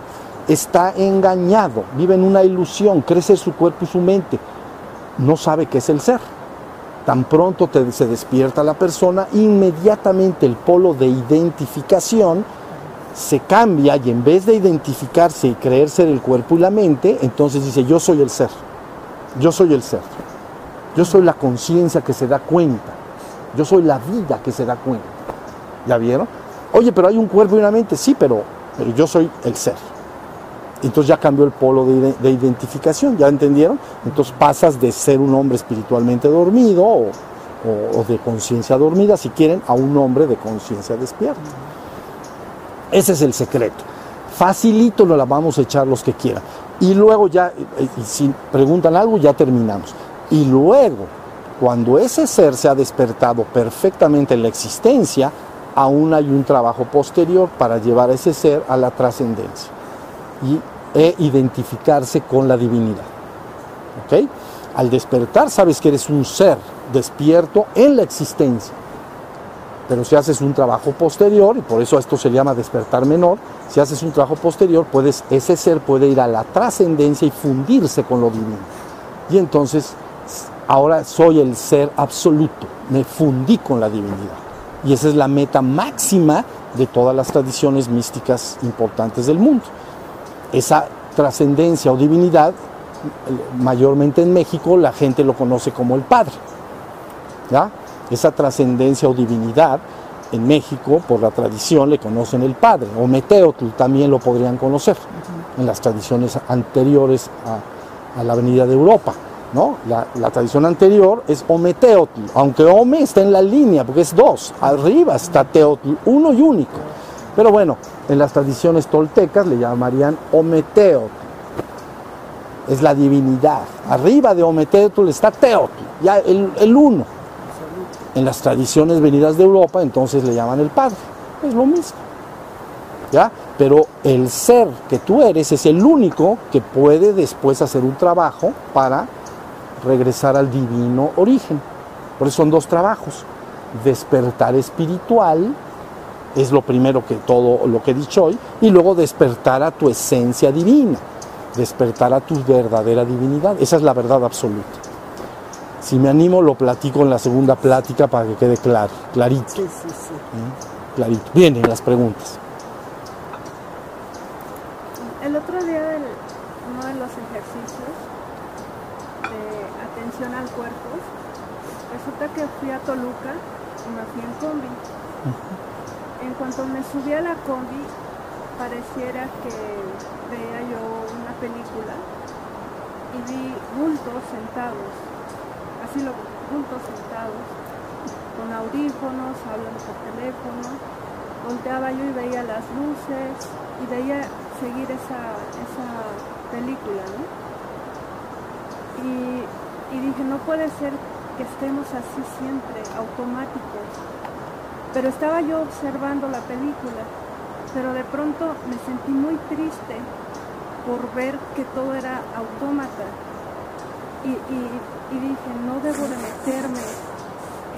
Está engañado, vive en una ilusión, crece su cuerpo y su mente. No sabe qué es el ser. Tan pronto se despierta la persona, inmediatamente el polo de identificación se cambia y en vez de identificarse y creer ser el cuerpo y la mente, entonces dice, yo soy el ser, yo soy el ser, yo soy la conciencia que se da cuenta, yo soy la vida que se da cuenta. ¿Ya vieron? Oye, pero hay un cuerpo y una mente, sí, pero, yo soy el ser. Entonces ya cambió el polo de, identificación, ¿ya entendieron? Entonces pasas de ser un hombre espiritualmente dormido o, o de conciencia dormida, si quieren, a un hombre de conciencia despierta. Ese es el secreto. Facilito lo la vamos a echar los que quieran. Y luego ya, y si preguntan algo, ya terminamos. Y luego, cuando ese ser se ha despertado perfectamente en la existencia, aún hay un trabajo posterior para llevar a ese ser a la trascendencia y, e identificarse con la divinidad. ¿Ok? Al despertar sabes que eres un ser despierto en la existencia pero si haces un trabajo posterior, y por eso esto se llama despertar menor, si haces un trabajo posterior, puedes, ese ser puede ir a la trascendencia y fundirse con lo divino. Y entonces, ahora soy el ser absoluto, me fundí con la divinidad. Y esa es la meta máxima de todas las tradiciones místicas importantes del mundo. Esa trascendencia o divinidad, mayormente en México, la gente lo conoce como el Padre. ¿Ya? Esa trascendencia o divinidad, en México, por la tradición, le conocen el Padre, o Meteotl también lo podrían conocer, en las tradiciones anteriores a, la venida de Europa. ¿no? La, tradición anterior es Ometeotl, aunque Ome está en la línea, porque es dos, arriba está Teotl, uno y único. Pero bueno, en las tradiciones toltecas le llamarían Ometeotl, es la divinidad. Arriba de Ometeotl está Teotl, ya el, el uno. En las tradiciones venidas de Europa, entonces le llaman el Padre. Es lo mismo. ¿Ya? Pero el ser que tú eres es el único que puede después hacer un trabajo para regresar al divino origen. Por eso son dos trabajos. Despertar espiritual es lo primero que todo lo que he dicho hoy, y luego despertar a tu esencia divina, despertar a tu verdadera divinidad. Esa es la verdad absoluta. Si me animo, lo platico en la segunda plática para que quede claro, clarito. Sí, sí, sí. ¿Mm? Clarito. Vienen las preguntas. El otro día, uno de los ejercicios de atención al cuerpo, resulta que fui a Toluca y me fui en combi. En cuanto me subí a la combi, pareciera que veía yo una película y vi bultos sentados así lo juntos sentados, con audífonos, hablando por teléfono. Volteaba yo y veía las luces y veía seguir esa, esa película, ¿no? Y, y dije, no puede ser que estemos así siempre, automáticos. Pero estaba yo observando la película, pero de pronto me sentí muy triste por ver que todo era autómata y, dije, no debo de meterme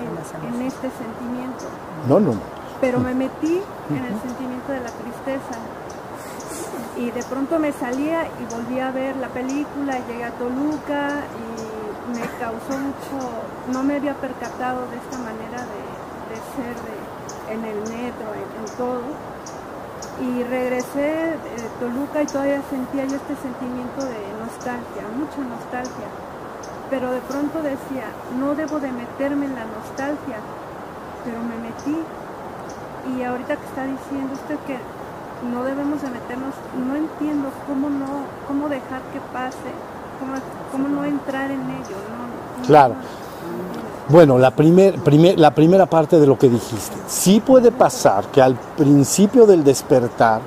en, este sentimiento. No, no. Pero me metí en el sentimiento de la tristeza. Y de pronto me salía y volví a ver la película, llegué a Toluca y me causó mucho, no me había percatado de esta manera de, ser en el metro, en, todo. Y regresé de Toluca y todavía sentía yo este sentimiento de nostalgia, mucha nostalgia pero de pronto decía, no debo de meterme en la nostalgia, pero me metí. Y ahorita que está diciendo usted que no debemos de meternos, no entiendo cómo no, cómo dejar que pase cómo, no entrar en ello? claro. Bueno, la, primer, la primera parte de lo que dijiste. Sí puede pasar que al principio del despertar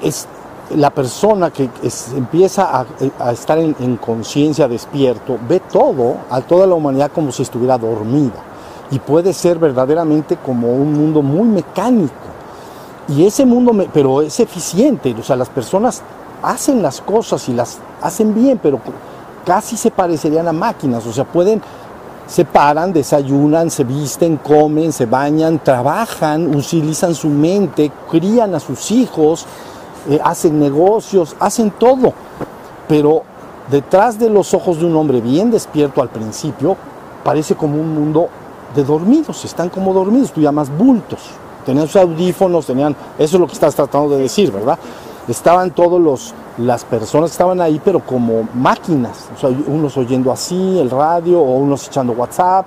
es la persona que empieza a, estar en, conciencia despierto ve todo, a toda la humanidad como si estuviera dormida. Y puede ser verdaderamente como un mundo muy mecánico. Y ese mundo, pero es eficiente. O sea, las personas hacen las cosas y las hacen bien, pero casi se parecerían a máquinas. O sea, pueden se paran, desayunan, se visten, comen, se bañan, trabajan, utilizan su mente, crían a sus hijos, eh, hacen negocios, hacen todo. Pero detrás de los ojos de un hombre bien despierto al principio, parece como un mundo de dormidos, están como dormidos, tú llamas bultos. Tenían sus audífonos, tenían, eso es lo que estás tratando de decir, ¿verdad? Estaban todos los, las personas que estaban ahí, pero como máquinas, unos oyendo así el radio o unos echando WhatsApp,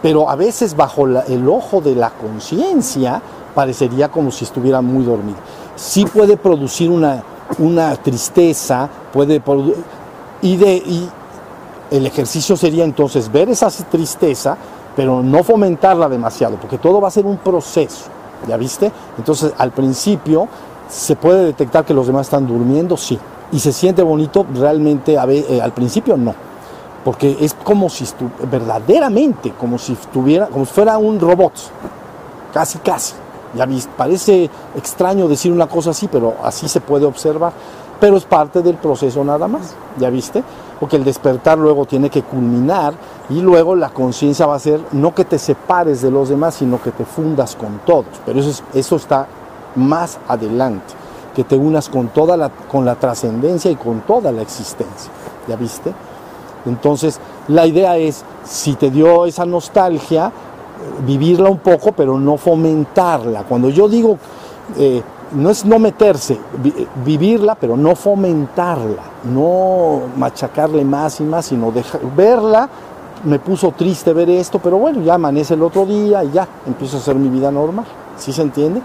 pero a veces bajo el ojo de la conciencia parecería como si estuviera muy dormido. Sí puede producir una, una tristeza, puede y, de, y el ejercicio sería entonces ver esa tristeza, pero no fomentarla demasiado, porque todo va a ser un proceso, ¿ya viste? Entonces al principio ¿Se puede detectar que los demás están durmiendo? Sí. ¿Y se siente bonito? Realmente eh, al principio no. Porque es como si verdaderamente, como si estuviera, como si fuera un robot. Casi, casi. Ya parece extraño decir una cosa así, pero así se puede observar. Pero es parte del proceso nada más. ¿Ya viste? Porque el despertar luego tiene que culminar y luego la conciencia va a ser no que te separes de los demás, sino que te fundas con todos. Pero eso, eso está más adelante, que te unas con toda la, con la trascendencia y con toda la existencia. ¿Ya viste? Entonces, la idea es, si te dio esa nostalgia, vivirla un poco, pero no fomentarla. Cuando yo digo, eh, no es no meterse, vivirla, pero no fomentarla, no machacarle más y más, sino dejar, verla. Me puso triste ver esto, pero bueno, ya amanece el otro día y ya empiezo a hacer mi vida normal. ¿Sí se entiende?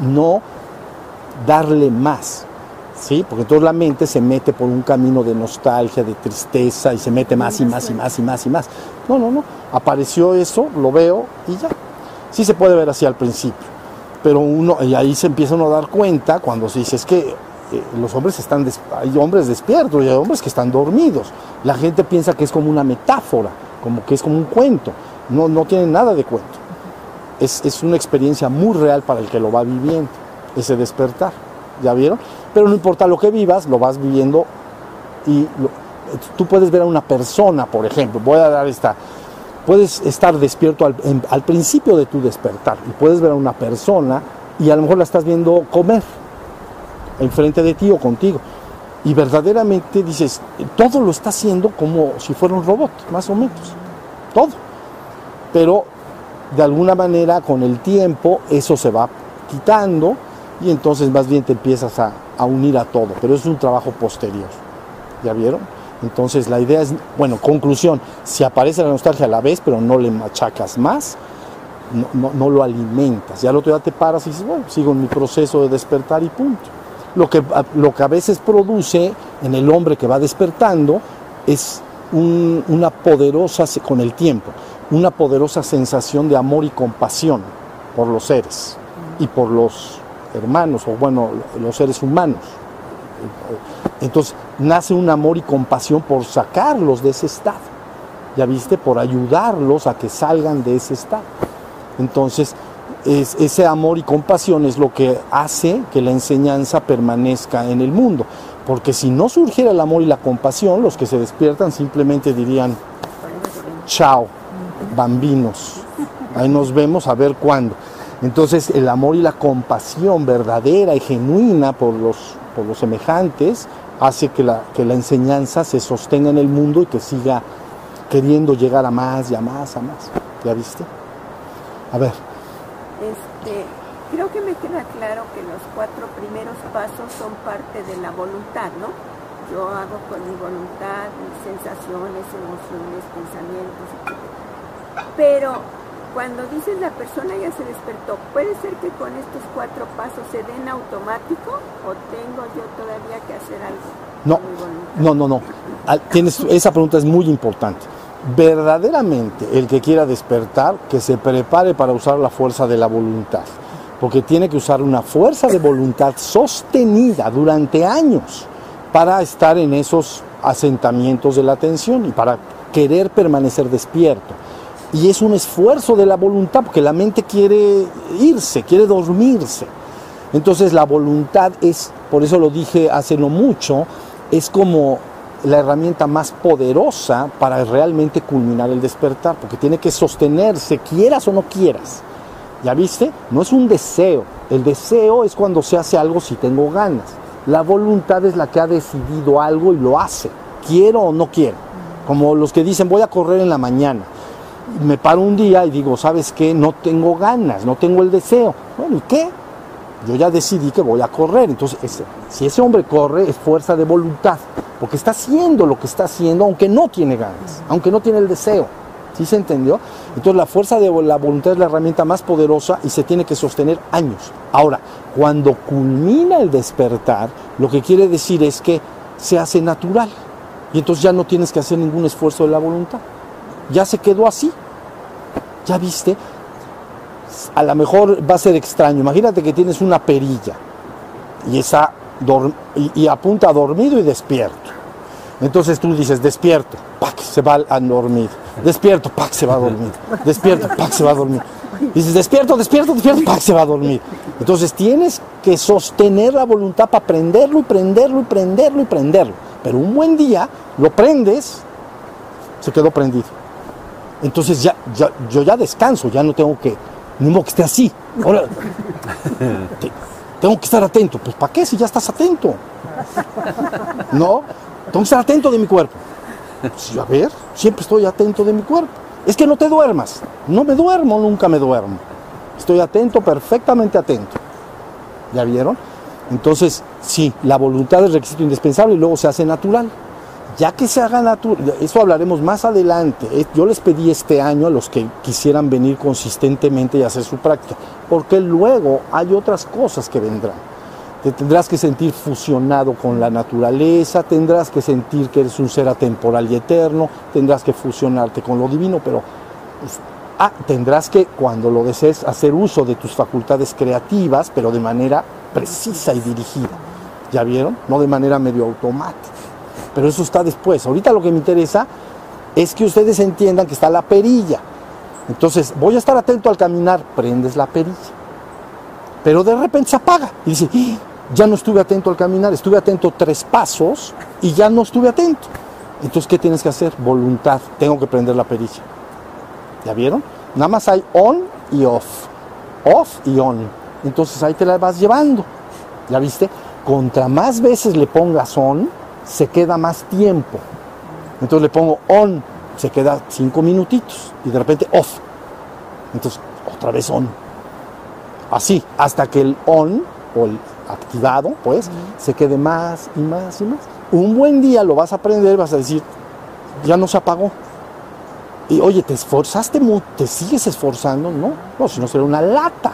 no darle más, ¿sí? Porque toda la mente se mete por un camino de nostalgia, de tristeza y se mete más y más y más y más y más. No, no, no. Apareció eso, lo veo y ya. Sí se puede ver así al principio, pero uno, y ahí se empieza uno a dar cuenta cuando se dice, es que eh, los hombres están, hay hombres despiertos y hay hombres que están dormidos. La gente piensa que es como una metáfora, como que es como un cuento. No, no tiene nada de cuento es, una experiencia muy real para el que lo va viviendo, ese despertar, ¿ya vieron? Pero no importa lo que vivas, lo vas viviendo y tú puedes ver a una persona, por ejemplo, voy a dar esta, puedes estar despierto al, al, principio de tu despertar y puedes ver a una persona y a lo mejor la estás viendo comer enfrente de ti o contigo. Y verdaderamente dices, todo lo está haciendo como si fuera un robot, más o menos. Todo. Pero de alguna manera con el tiempo eso se va quitando y entonces más bien te empiezas a, unir a todo, pero es un trabajo posterior. ¿Ya vieron? Entonces la idea es, bueno, conclusión, si aparece la nostalgia a la vez, pero no le machacas más, no, no, lo alimentas. Ya al otro día te paras y dices, bueno, sigo en mi proceso de despertar y punto. Lo que, lo que a veces produce en el hombre que va despertando es una poderosa, con el tiempo, una poderosa sensación de amor y compasión por los seres y por los hermanos, o bueno, los seres humanos. Entonces nace un amor y compasión por sacarlos de ese estado, ya viste, por ayudarlos a que salgan de ese estado. Entonces, ese amor y compasión es lo que hace que la enseñanza permanezca en el mundo. Porque si no surgiera el amor y la compasión, los que se despiertan simplemente dirían, chao, bambinos. Ahí nos vemos a ver cuándo. Entonces el amor y la compasión verdadera y genuina por los, por los semejantes hace que la, que la enseñanza se sostenga en el mundo y que siga queriendo llegar a más y a más, a más. ¿Ya viste? A ver. Este, creo que me queda claro que los cuatro primeros pasos son parte de la voluntad, ¿no? Yo hago con mi voluntad, mis sensaciones, emociones, pensamientos, etc pero cuando dices la persona ya se despertó, ¿puede ser que con estos cuatro pasos se den automático o tengo yo todavía que hacer algo? No, no, no, no. Ah, tienes, esa pregunta es muy importante. Verdaderamente, el que quiera despertar, que se prepare para usar la fuerza de la voluntad, porque tiene que usar una fuerza de voluntad sostenida durante años para estar en esos asentamientos de la atención y para querer permanecer despierto. Y es un esfuerzo de la voluntad, porque la mente quiere irse, quiere dormirse. Entonces la voluntad es, por eso lo dije hace no mucho, es como la herramienta más poderosa para realmente culminar el despertar, porque tiene que sostenerse, quieras o no quieras. ¿Ya viste? No es un deseo. El deseo es cuando se hace algo si tengo ganas. La voluntad es la que ha decidido algo y lo hace, quiero o no quiero. Como los que dicen voy a correr en la mañana. Me paro un día y digo, ¿sabes qué? No tengo ganas, no tengo el deseo. Bueno, ¿y qué? Yo ya decidí que voy a correr. Entonces, si ese hombre corre, es fuerza de voluntad, porque está haciendo lo que está haciendo, aunque no tiene ganas, aunque no tiene el deseo. ¿Sí se entendió? Entonces la fuerza de la voluntad es la herramienta más poderosa y se tiene que sostener años. Ahora, cuando culmina el despertar, lo que quiere decir es que se hace natural. Y entonces ya no tienes que hacer ningún esfuerzo de la voluntad. Ya se quedó así. ¿Ya viste? A lo mejor va a ser extraño. Imagínate que tienes una perilla y, esa y, apunta a dormido y despierto. Entonces tú dices, despierto, ¡pac! se va a dormir. Despierto, ¡pac! se va a dormir. Despierto, ¡pac! se va a dormir. Dices, despierto, despierto, despierto, ¡pac! se va a dormir. Entonces tienes que sostener la voluntad para prenderlo y prenderlo y prenderlo y prenderlo. Pero un buen día lo prendes, se quedó prendido. Entonces ya, ya yo ya descanso, ya no tengo que, ni modo que esté así. Ahora, tengo que estar atento. Pues ¿para qué si ya estás atento? No, tengo que estar atento de mi cuerpo. Pues, a ver, siempre estoy atento de mi cuerpo. Es que no te duermas. No me duermo, nunca me duermo. Estoy atento, perfectamente atento. ¿Ya vieron? Entonces, sí, la voluntad es requisito indispensable y luego se hace natural. Ya que se haga natural, eso hablaremos más adelante. Yo les pedí este año a los que quisieran venir consistentemente y hacer su práctica, porque luego hay otras cosas que vendrán. Te tendrás que sentir fusionado con la naturaleza, tendrás que sentir que eres un ser atemporal y eterno, tendrás que fusionarte con lo divino, pero ah, tendrás que, cuando lo desees, hacer uso de tus facultades creativas, pero de manera precisa y dirigida. ¿Ya vieron? No de manera medio automática. Pero eso está después. Ahorita lo que me interesa es que ustedes entiendan que está la perilla. Entonces, voy a estar atento al caminar, prendes la perilla. Pero de repente se apaga y dice, ¡Ah! ya no estuve atento al caminar, estuve atento tres pasos y ya no estuve atento. Entonces, ¿qué tienes que hacer? Voluntad, tengo que prender la perilla. ¿Ya vieron? Nada más hay on y off. Off y on. Entonces ahí te la vas llevando. ¿Ya viste? Contra más veces le pongas on, se queda más tiempo. Entonces le pongo on, se queda cinco minutitos y de repente off. Entonces otra vez on. Así, hasta que el on o el activado, pues, se quede más y más y más. Un buen día lo vas a aprender, vas a decir, ya no se apagó. Y oye, ¿te esforzaste mucho? ¿Te sigues esforzando? No, no, si no será una lata.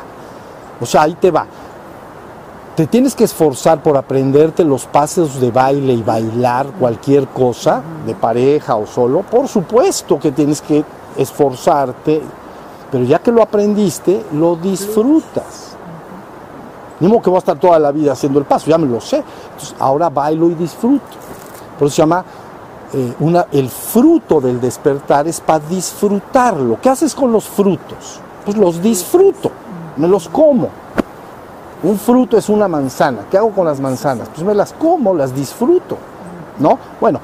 O sea, ahí te va. Te tienes que esforzar por aprenderte los pasos de baile y bailar cualquier cosa, de pareja o solo. Por supuesto que tienes que esforzarte, pero ya que lo aprendiste, lo disfrutas. Ni modo que voy a estar toda la vida haciendo el paso, ya me lo sé. Entonces, ahora bailo y disfruto. Por eso se llama eh, una, el fruto del despertar es para disfrutarlo. ¿Qué haces con los frutos? Pues los disfruto me los como. Un fruto es una manzana. ¿Qué hago con las manzanas? Pues me las como, las disfruto. ¿No? Bueno,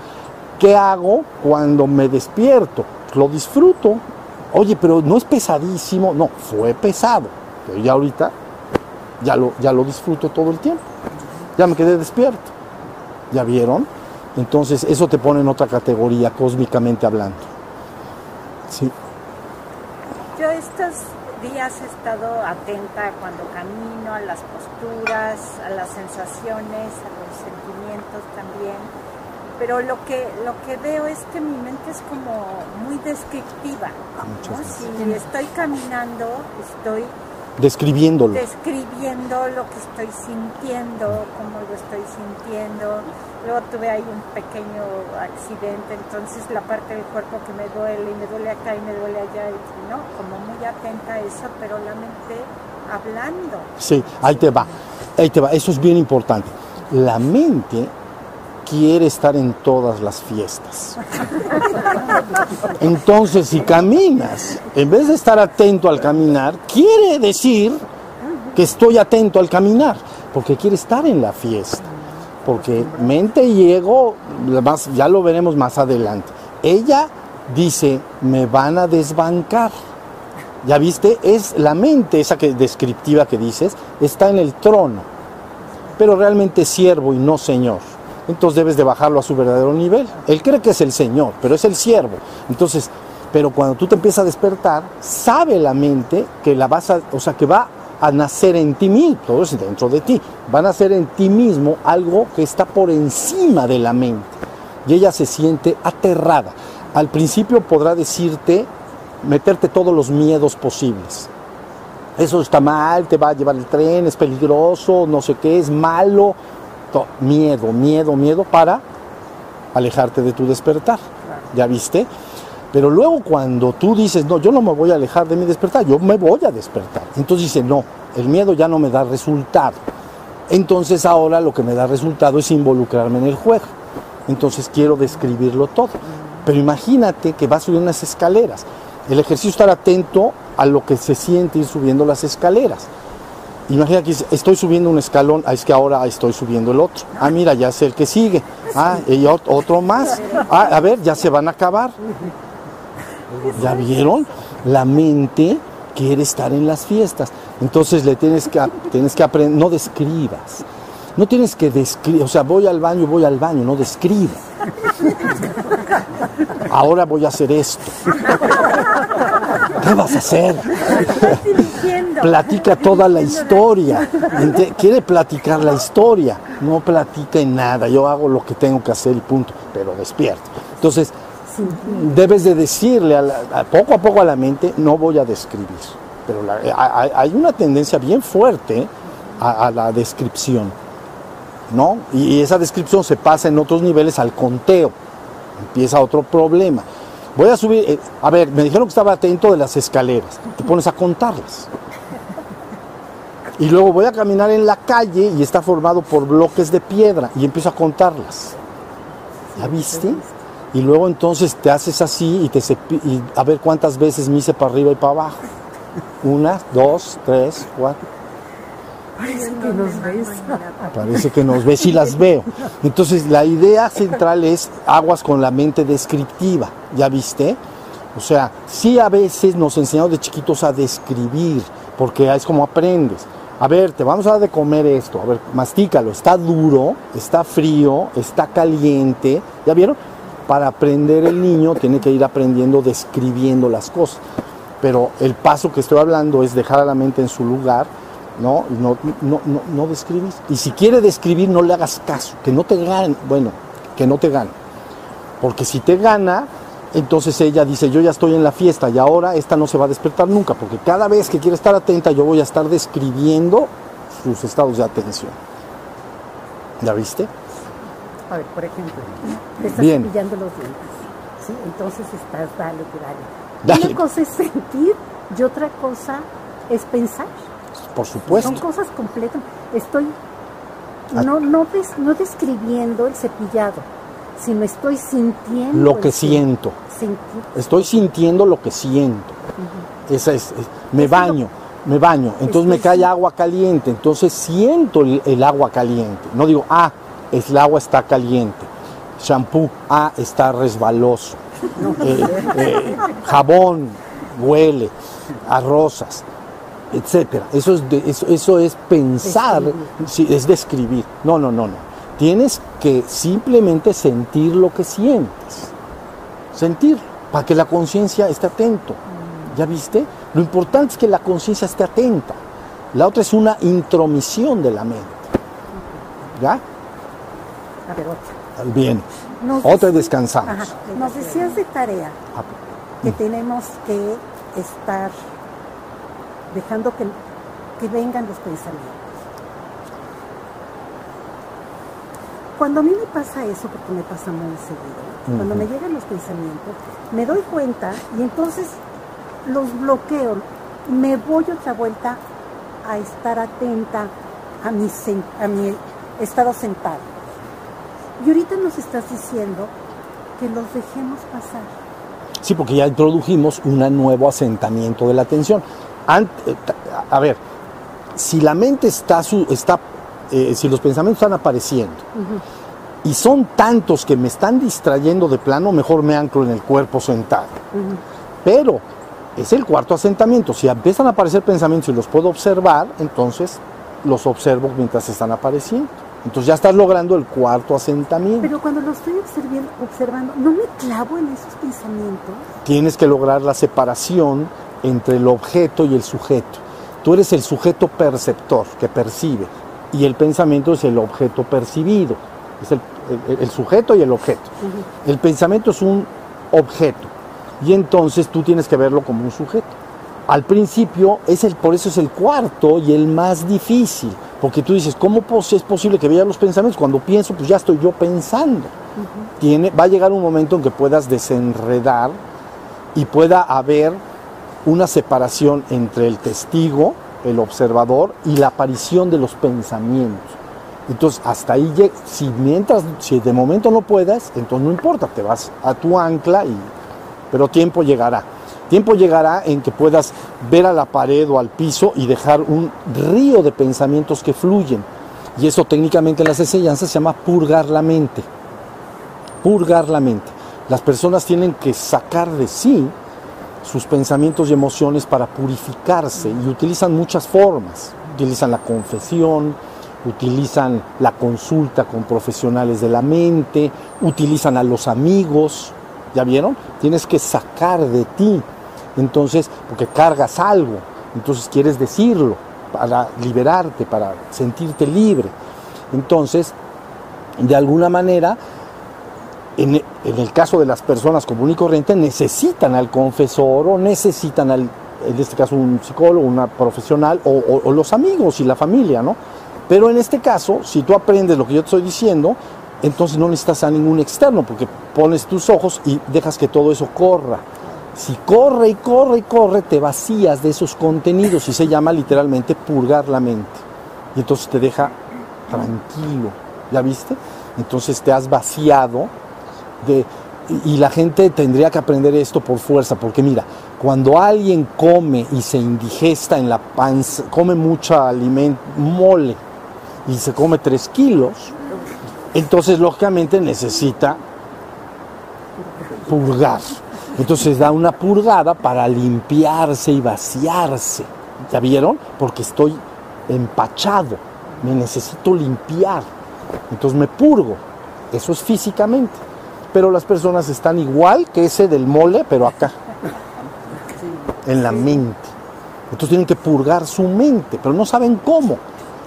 ¿qué hago cuando me despierto? Pues lo disfruto. Oye, pero no es pesadísimo. No, fue pesado. Pero ya ahorita ya lo, ya lo disfruto todo el tiempo. Ya me quedé despierto. ¿Ya vieron? Entonces eso te pone en otra categoría, cósmicamente hablando. Sí. Yo estas días he estado atenta cuando camino, a las posturas, a las sensaciones, a los sentimientos también. pero lo que lo que veo es que mi mente es como muy descriptiva. Ah, ¿no? Si estoy caminando, estoy Describiéndolo. describiendo lo que estoy sintiendo, cómo lo estoy sintiendo. Luego tuve ahí un pequeño accidente, entonces la parte del cuerpo que me duele y me duele acá y me duele allá, y, ¿no? Como muy atenta a eso, pero la mente hablando. Sí, ahí te va. Ahí te va. Eso es bien importante. La mente quiere estar en todas las fiestas. Entonces, si caminas, en vez de estar atento al caminar, quiere decir que estoy atento al caminar, porque quiere estar en la fiesta. Porque mente y ego, ya lo veremos más adelante. Ella dice, me van a desbancar. Ya viste, es la mente, esa que descriptiva que dices, está en el trono, pero realmente siervo y no señor. Entonces debes de bajarlo a su verdadero nivel. Él cree que es el señor, pero es el siervo. Entonces, pero cuando tú te empiezas a despertar, sabe la mente que la vas a, o sea, que va a nacer en ti mismo, todo es dentro de ti, va a nacer en ti mismo algo que está por encima de la mente. Y ella se siente aterrada. Al principio podrá decirte, meterte todos los miedos posibles. Eso está mal, te va a llevar el tren, es peligroso, no sé qué, es malo. To- Miedo, miedo, miedo para alejarte de tu despertar. ¿Ya viste? Pero luego cuando tú dices, no, yo no me voy a alejar de mi despertar, yo me voy a despertar. Entonces dice, no, el miedo ya no me da resultado. Entonces ahora lo que me da resultado es involucrarme en el juego. Entonces quiero describirlo todo. Pero imagínate que vas a subir unas escaleras. El ejercicio es estar atento a lo que se siente ir subiendo las escaleras. Imagina que estoy subiendo un escalón, ah, es que ahora estoy subiendo el otro. Ah, mira, ya sé el que sigue. Ah, y ot- otro más. Ah, a ver, ya se van a acabar. ¿Ya vieron? La mente quiere estar en las fiestas. Entonces le tienes que, tienes que aprender, no describas. No tienes que describir, o sea, voy al baño, voy al baño, no describa. Ahora voy a hacer esto. ¿Qué vas a hacer? Platica toda la historia. Quiere platicar la historia. No platica en nada. Yo hago lo que tengo que hacer y punto. Pero despierto. Entonces, debes de decirle poco a poco a la mente, no voy a describir. Pero hay- una tendencia bien fuerte a, la descripción. ¿no? Y, y esa descripción se pasa en otros niveles al conteo. Empieza otro problema. Voy a subir, eh, a ver, me dijeron que estaba atento de las escaleras. Te pones a contarlas. Y luego voy a caminar en la calle y está formado por bloques de piedra y empiezo a contarlas. ¿Ya viste? Y luego entonces te haces así y te y a ver cuántas veces me hice para arriba y para abajo. Una, dos, tres, cuatro. Parece que nos ves y las veo. Entonces la idea central es aguas con la mente descriptiva, ¿ya viste? O sea, sí a veces nos enseñamos de chiquitos a describir, porque es como aprendes. A ver, te vamos a dar de comer esto, a ver, mastícalo, está duro, está frío, está caliente, ¿ya vieron? Para aprender el niño tiene que ir aprendiendo describiendo las cosas. Pero el paso que estoy hablando es dejar a la mente en su lugar no, no, no, no, no describes. Y si quiere describir, no le hagas caso, que no te gane, bueno, que no te gane. Porque si te gana, entonces ella dice, yo ya estoy en la fiesta y ahora esta no se va a despertar nunca, porque cada vez que quiere estar atenta, yo voy a estar describiendo sus estados de atención. ¿Ya viste? A ver, por ejemplo, te estás Bien. cepillando los dientes, ¿sí? Entonces estás, dale, dale. Dale. Una cosa es sentir y otra cosa es pensar. Por supuesto. Son cosas completas. Estoy no, no, des- no describiendo el cepillado, sino estoy sintiendo. Lo que siento. Estoy sintiendo lo que siento. Esa es, es- me baño, me baño, entonces me cae agua caliente, entonces siento el, el agua caliente. No digo, ah, es- el agua está caliente. Shampoo, ah, está resbaloso. Eh, eh, jabón, huele a rosas, etcétera. Eso es, de- eso, eso es pensar, sí, es describir. No, no, no, no. Tienes que simplemente sentir lo que sientes sentir, para que la conciencia esté atento. ¿Ya viste? Lo importante es que la conciencia esté atenta. La otra es una intromisión de la mente. ¿Ya? A ver, otra. Bien. Nos Otra y dec- descansamos. Ajá. Nos decías de tarea Ah, que tenemos que estar dejando que, que vengan los pensamientos. Cuando a mí me pasa eso, porque me pasa muy seguido, cuando me llegan los pensamientos, me doy cuenta y entonces los bloqueo, me voy otra vuelta a estar atenta a mi, sen- a mi estado sentado. Y ahorita nos estás diciendo que los dejemos pasar. Sí, porque ya introdujimos un nuevo asentamiento de la atención. Ant- eh, a ver, si la mente está, su- está eh, si los pensamientos están apareciendo y son tantos que me están distrayendo de plano, mejor me anclo en el cuerpo sentado. Pero es el cuarto asentamiento. Si empiezan a aparecer pensamientos y los puedo observar, entonces los observo mientras están apareciendo. Entonces ya estás logrando el cuarto asentamiento. Pero cuando lo estoy observando, observando, no me clavo en esos pensamientos. tienes que lograr la separación entre el objeto y el sujeto. Tú eres el sujeto perceptor que percibe y el pensamiento es el objeto percibido. Es el, el- el sujeto y el objeto. El pensamiento es un objeto y entonces tú tienes que verlo como un sujeto. Al principio, es el, por eso es el cuarto y el más difícil, porque tú dices, ¿cómo es posible que vea los pensamientos? Cuando pienso, pues ya estoy yo pensando. Tiene, va a llegar un momento en que puedas desenredar y pueda haber una separación entre el testigo, el observador y la aparición de los pensamientos. Entonces, hasta ahí, si mientras, si de momento no puedas, entonces no importa, te vas a tu ancla, y, pero tiempo llegará. Tiempo llegará en que puedas ver a la pared o al piso y dejar un río de pensamientos que fluyen. Y eso técnicamente en las enseñanzas se llama purgar la mente purgar la mente. Las personas tienen que sacar de sí sus pensamientos y emociones para purificarse y utilizan muchas formas. Utilizan la confesión, utilizan la consulta con profesionales de la mente, utilizan a los amigos, ¿ya vieron? Tienes que sacar de ti, entonces, porque cargas algo, entonces quieres decirlo para liberarte, para sentirte libre. Entonces, de alguna manera, en, en el caso de las personas común y corriente, necesitan al confesor o necesitan al, en este caso, un psicólogo, una profesional o- o los amigos y la familia, ¿no? Pero en este caso, si tú aprendes lo que yo te estoy diciendo, entonces no necesitas a ningún externo, porque pones tus ojos y dejas que todo eso corra. Si corre y corre y corre, te vacías de esos contenidos y se llama literalmente purgar la mente. Y entonces te deja tranquilo, ¿ya viste? Entonces te has vaciado de, y la gente tendría que aprender esto por fuerza, porque mira, cuando alguien come y se indigesta en la panza, come mucho alimento, mole, y se come tres kilos, entonces lógicamente necesita purgar. Entonces da una purgada para limpiarse y vaciarse. ¿Ya vieron? Porque estoy empachado, me necesito limpiar. Entonces me purgo. Eso es físicamente. Pero las personas están igual que ese del mole, pero acá, en la mente. Entonces tienen que purgar su mente, pero no saben cómo.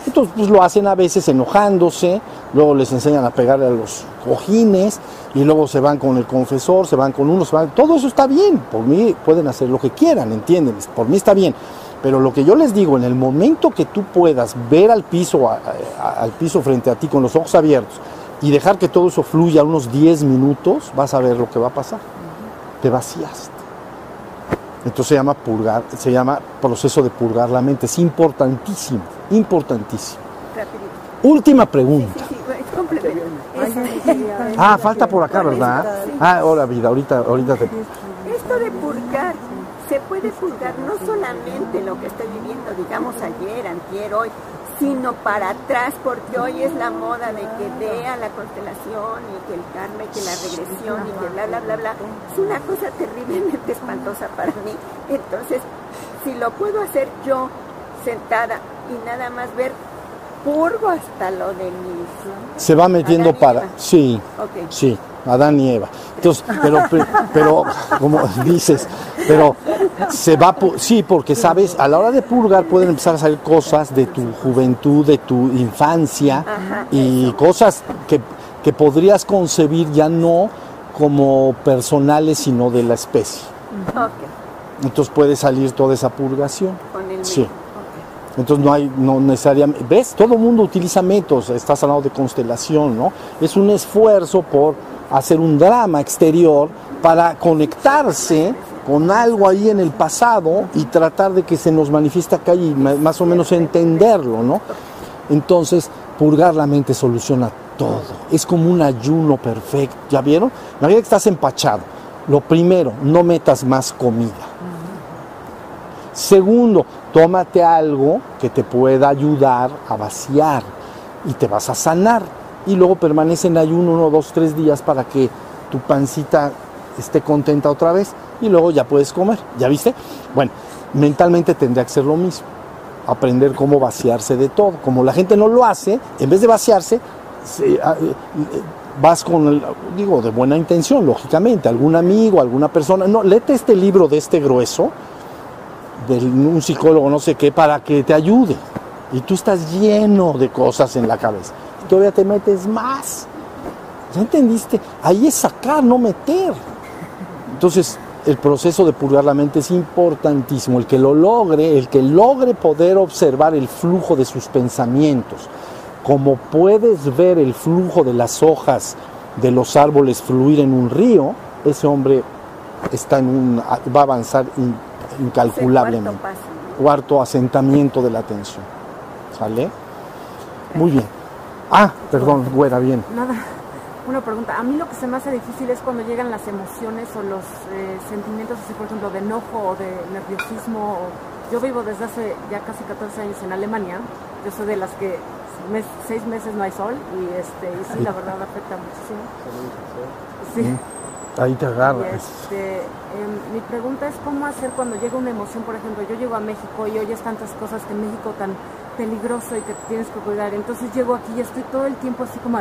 Entonces pues, lo hacen a veces enojándose, luego les enseñan a pegarle a los cojines y luego se van con el confesor, se van con uno, se van... Todo eso está bien, por mí pueden hacer lo que quieran, ¿entienden? Por mí está bien. Pero lo que yo les digo, en el momento que tú puedas ver al piso, a- al piso frente a ti con los ojos abiertos y dejar que todo eso fluya unos 10 minutos, vas a ver lo que va a pasar. Te vaciaste. Entonces se llama purgar, se llama proceso de purgar la mente. Es importantísimo, importantísimo. Rapidito. Última pregunta. Sí, sí, es complemento. Ah, falta por acá, ¿verdad? Ah, ahora vida, ahorita, ahorita te... Esto de purgar, se puede purgar no solamente lo que estoy viviendo, digamos ayer, antier, hoy, sino para atrás, porque hoy es la moda de que vea la constelación y que el karma y que la regresión y que bla, bla, bla, bla. Es una cosa terriblemente espantosa para mí. Entonces, si lo puedo hacer yo sentada y nada más ver, purgo hasta lo de mis... Se va metiendo para... Sí, Ok. sí, Adán y Eva. Entonces, pero, pero, como dices, pero se va, sí, porque sabes, a la hora de purgar pueden empezar a salir cosas de tu juventud, de tu infancia Ajá, y cosas que, que podrías concebir ya no como personales, sino de la especie. Entonces puede salir toda esa purgación. con el Sí. Entonces no hay, no necesariamente, ¿ves? Todo el mundo utiliza métodos, estás hablando de constelación, ¿no? Es un esfuerzo por hacer un drama exterior para conectarse con algo ahí en el pasado y tratar de que se nos manifiesta acá y más o menos entenderlo, ¿no? Entonces, purgar la mente soluciona todo. Es como un ayuno perfecto, ¿ya vieron? Imagina que estás empachado. Lo primero, no metas más comida. Segundo, tómate algo que te pueda ayudar a vaciar y te vas a sanar. Y luego permanece en ayuno uno, dos, tres días para que tu pancita esté contenta otra vez y luego ya puedes comer. ¿Ya viste? Bueno, mentalmente tendría que ser lo mismo. Aprender cómo vaciarse de todo. Como la gente no lo hace, en vez de vaciarse, se- a- eh, eh, vas con, el- digo, de buena intención, lógicamente, algún amigo, alguna persona. No, léete este libro de este grueso, de un psicólogo, no sé qué, para que te ayude. Y tú estás lleno de cosas en la cabeza. Y todavía te metes más. ¿Ya entendiste? Ahí es sacar, no meter. Entonces, el proceso de purgar la mente es importantísimo. El que lo logre, el que logre poder observar el flujo de sus pensamientos, como puedes ver el flujo de las hojas de los árboles fluir en un río, ese hombre está en un, va a avanzar in- incalculablemente. Cuarto, asentamiento de la atención. ¿Sale? Muy bien. Ah, perdón, güera, bien. Nada, una pregunta. A mí lo que se me hace difícil es cuando llegan las emociones o los eh, sentimientos, así por ejemplo, de enojo o de nerviosismo. o- Yo vivo desde hace ya casi 14 años en Alemania. Yo soy de las que mes- seis meses no hay sol y, este, y sí, la verdad afecta muchísimo. Sí. Ahí te agarras. este, em, mi pregunta es cómo hacer cuando llega una emoción, por ejemplo, yo llego a México y oyes tantas cosas que México tan peligroso y que tienes que cuidar, entonces llego aquí y estoy todo el tiempo así como,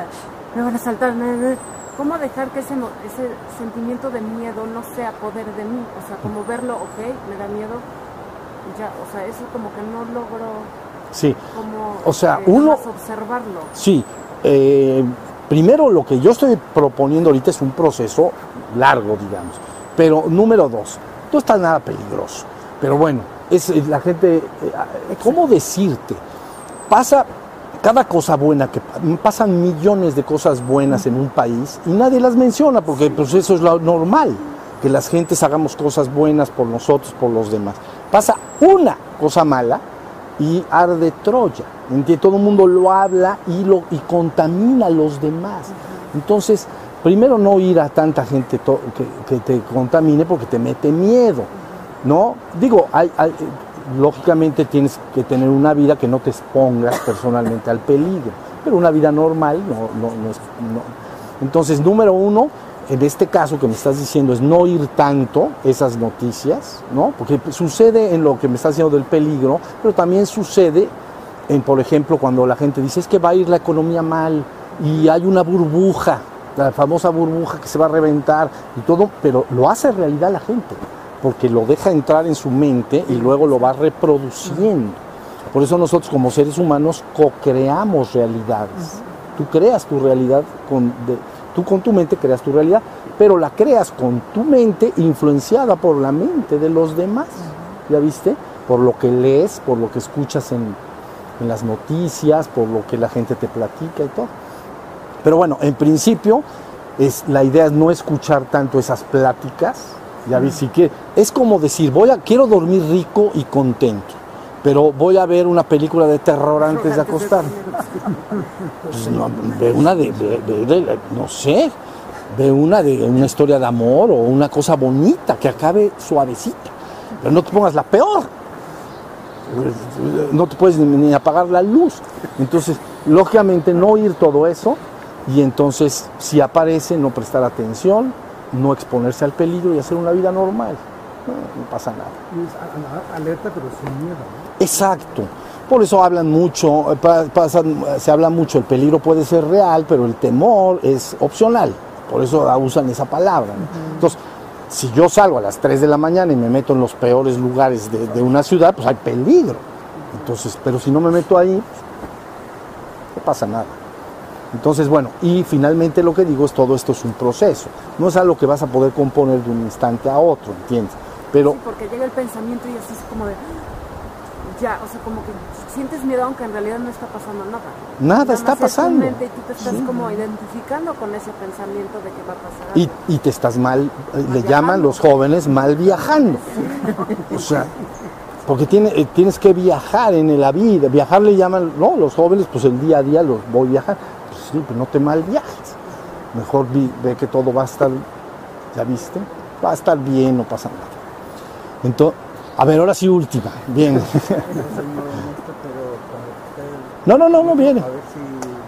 me van a saltar, me- me-". ¿cómo dejar que ese, ese sentimiento de miedo no sea poder de mí? O sea, como verlo, ok, me da miedo, ya, o sea, eso como que no logro Sí, como O sea, eh, uno- observarlo. sí. Eh, primero, lo que yo estoy proponiendo ahorita es un proceso largo, digamos. Pero número dos, no está nada peligroso. Pero bueno, es la gente, eh, ¿cómo decirte? Pasa cada cosa buena que pa- pasan millones de cosas buenas en un país y nadie las menciona porque pues eso es lo normal, que las gentes hagamos cosas buenas por nosotros, por los demás. Pasa una cosa mala y arde Troya. ¿entiendes? Todo el mundo lo habla y, lo, y contamina a los demás. Entonces, primero no ir a tanta gente to- que, que te contamine porque te mete miedo. ¿no? Digo, hay, hay- lógicamente tienes que tener una vida que no te expongas personalmente al peligro, pero una vida normal no, no, no es... no. Entonces, número uno, en este caso que me estás diciendo es no ir tanto esas noticias, ¿no? Porque sucede en lo que me estás diciendo del peligro, pero también sucede en, por ejemplo, cuando la gente dice es que va a ir la economía mal y hay una burbuja, la famosa burbuja que se va a reventar y todo, pero lo hace realidad la gente, porque lo deja entrar en su mente y luego lo va reproduciendo. Por eso nosotros como seres humanos co-creamos realidades. Tú creas tu realidad con, de- tú con tu mente creas tu realidad, pero la creas con tu mente influenciada por la mente de los demás. ¿Ya viste? Por lo que lees, por lo que escuchas en, en las noticias, por lo que la gente te platica y todo. Pero bueno, en principio es, la idea es no escuchar tanto esas pláticas. Ya vi, si es como decir, voy a, quiero dormir rico y contento, pero voy a ver una película de terror antes de acostarme. Pues no, ve una de, de- de- de- no sé, ve una de una historia de amor o una cosa bonita que acabe suavecita, pero no te pongas la peor. No te puedes ni, apagar la luz. Entonces, lógicamente no oír todo eso y entonces si aparece no prestar atención, no exponerse al peligro y hacer una vida normal. No, no pasa nada. Y es alerta, pero sin miedo. ¿no? Exacto. Por eso hablan mucho, eh, pasan- se habla mucho, el peligro puede ser real, pero el temor es opcional. Por eso usan esa palabra. ¿no? Entonces, si yo salgo a las 3 de la mañana y me meto en los peores lugares de, de una ciudad, pues hay peligro. Entonces, pero si no me meto ahí, no pasa nada. Entonces, bueno, y finalmente lo que digo es todo esto es un proceso. No es algo que vas a poder componer de un instante a otro, ¿entiendes? Pero Sí, porque llega el pensamiento y así es como de. Ya, o sea, como que sientes miedo aunque en realidad no está pasando nada. Nada está pasando. y tú te estás como identificando con ese pensamiento de que va a pasar algo. y, y te estás mal, eh, le llaman los jóvenes mal viajando. O sea, porque tiene, eh, tienes que viajar en la vida. Viajar le llaman, no, los jóvenes, pues el día a día los voy a viajar. Pues sí, pero no te mal viajes. Mejor vi- ve que todo va a estar, ¿ya viste? Va a estar bien, no pasa nada. Entonces, a ver, ahora sí última. Bien. No No, no, no, viene. a ver si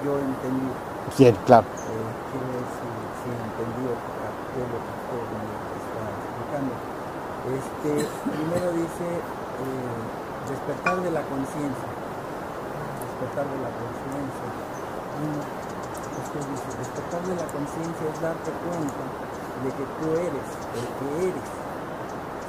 yo entendí, Bien, claro. eh, quiero ver si, si entendí o capté lo que usted me está explicando. Este, primero dice eh, despertar de la conciencia. Despertar de la conciencia. Usted dice, despertar de la conciencia es darte cuenta de que tú eres el que eres.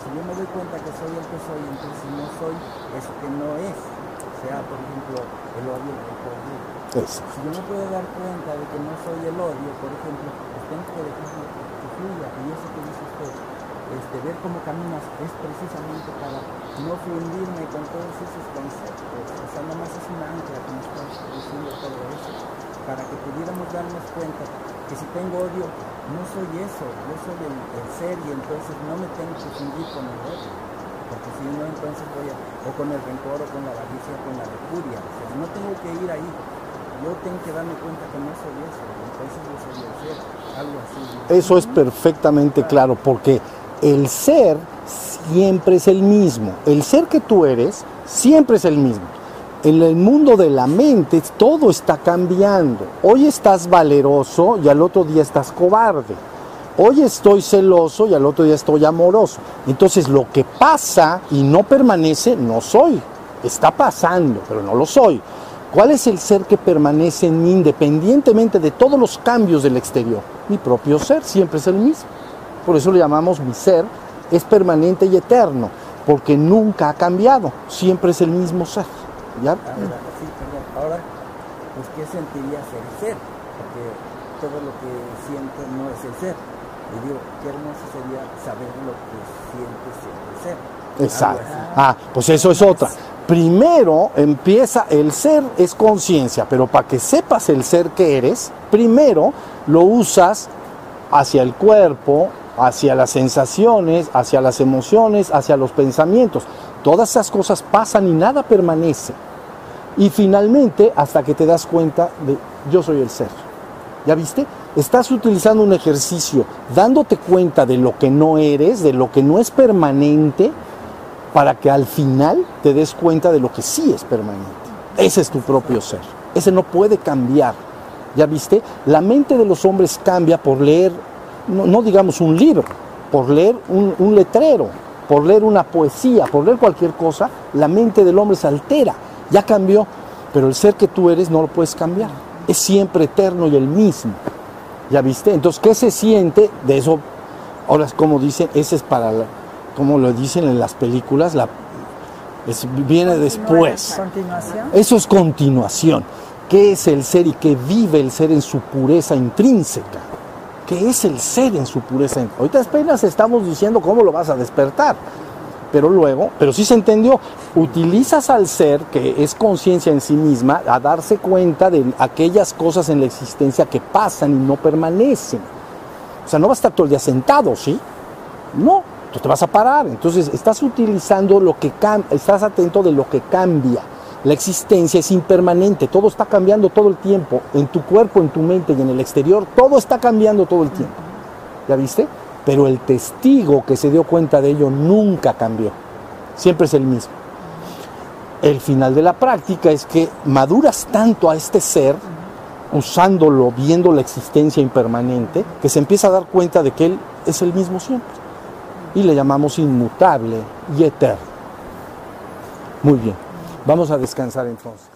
Si yo me doy cuenta que soy el que soy, entonces no soy eso que no es. O sea, por ejemplo, el odio, el. Eso. Si yo me puedo dar cuenta de que no soy el odio, por ejemplo, pues tengo que dejarlo que fluya. Y eso que dice usted, este, ver cómo caminas es precisamente para no fundirme con todos esos conceptos. O sea, nomás es un ancla que me está diciendo todo eso, para que pudiéramos darnos cuenta que si tengo odio, no soy eso, yo soy el, ser y entonces no me tengo que fundir con el odio. Porque si no, entonces voy a, o con el rencor, o con la avaricia, o con la lujuria. O no tengo que ir ahí. Yo tengo que darme cuenta que no soy eso. Entonces yo soy el ser. Algo así. Eso es perfectamente claro, porque el ser siempre es el mismo. El ser que tú eres siempre es el mismo. En el mundo de la mente todo está cambiando. Hoy estás valeroso y al otro día estás cobarde. Hoy estoy celoso y al otro día estoy amoroso. Entonces lo que pasa y no permanece, no soy. Está pasando, pero no lo soy. ¿Cuál es el ser que permanece en mí independientemente de todos los cambios del exterior? Mi propio ser siempre es el mismo. Por eso le llamamos mi ser, es permanente y eterno, porque nunca ha cambiado, siempre es el mismo ser. ¿Ya? Ahora, sí, perdón. Ahora, pues, ¿qué sentiría ser el ser? Porque todo lo que siento no es el ser. Y digo, qué hermoso sería saber lo que siente ser el ser. Exacto. Ah, pues eso es otra. Primero empieza, el ser es conciencia, pero para que sepas el ser que eres, primero lo usas hacia el cuerpo, hacia las sensaciones, hacia las emociones, hacia los pensamientos. Todas esas cosas pasan y nada permanece. Y finalmente, hasta que te das cuenta de yo soy el ser. ¿Ya viste? Estás utilizando un ejercicio dándote cuenta de lo que no eres, de lo que no es permanente, para que al final te des cuenta de lo que sí es permanente. Ese es tu propio ser. Ese no puede cambiar. ¿Ya viste? La mente de los hombres cambia por leer, no, digamos un libro, por leer un letrero, por leer una poesía, por leer cualquier cosa, la mente del hombre se altera. Ya cambió, pero el ser que tú eres no lo puedes cambiar. Es siempre eterno y el mismo. ¿Ya viste? Entonces, ¿qué se siente? De eso, ahora como dicen, ese es para, la- como lo dicen en las películas, la, es- viene después. Continuación. Eso es continuación. ¿Qué es el ser y qué vive el ser en su pureza intrínseca? ¿Qué es el ser en su pureza intrínseca? Ahorita apenas estamos diciendo cómo lo vas a despertar. Pero luego, pero sí se entendió, utilizas al ser, que es conciencia en sí misma, a darse cuenta de aquellas cosas en la existencia que pasan y no permanecen. O sea, no vas a estar todo el día sentado, ¿sí? No, tú te vas a parar. Entonces, estás utilizando lo que cambia, estás atento de lo que cambia. La existencia es impermanente, todo está cambiando todo el tiempo, en tu cuerpo, en tu mente y en el exterior, todo está cambiando todo el tiempo. ¿Ya viste? Pero el testigo que se dio cuenta de ello nunca cambió, siempre es el mismo. El final de la práctica es que maduras tanto a este ser, usándolo, viendo la existencia impermanente, que se empieza a dar cuenta de que él es el mismo siempre. Y le llamamos inmutable y eterno. Muy bien, vamos a descansar entonces.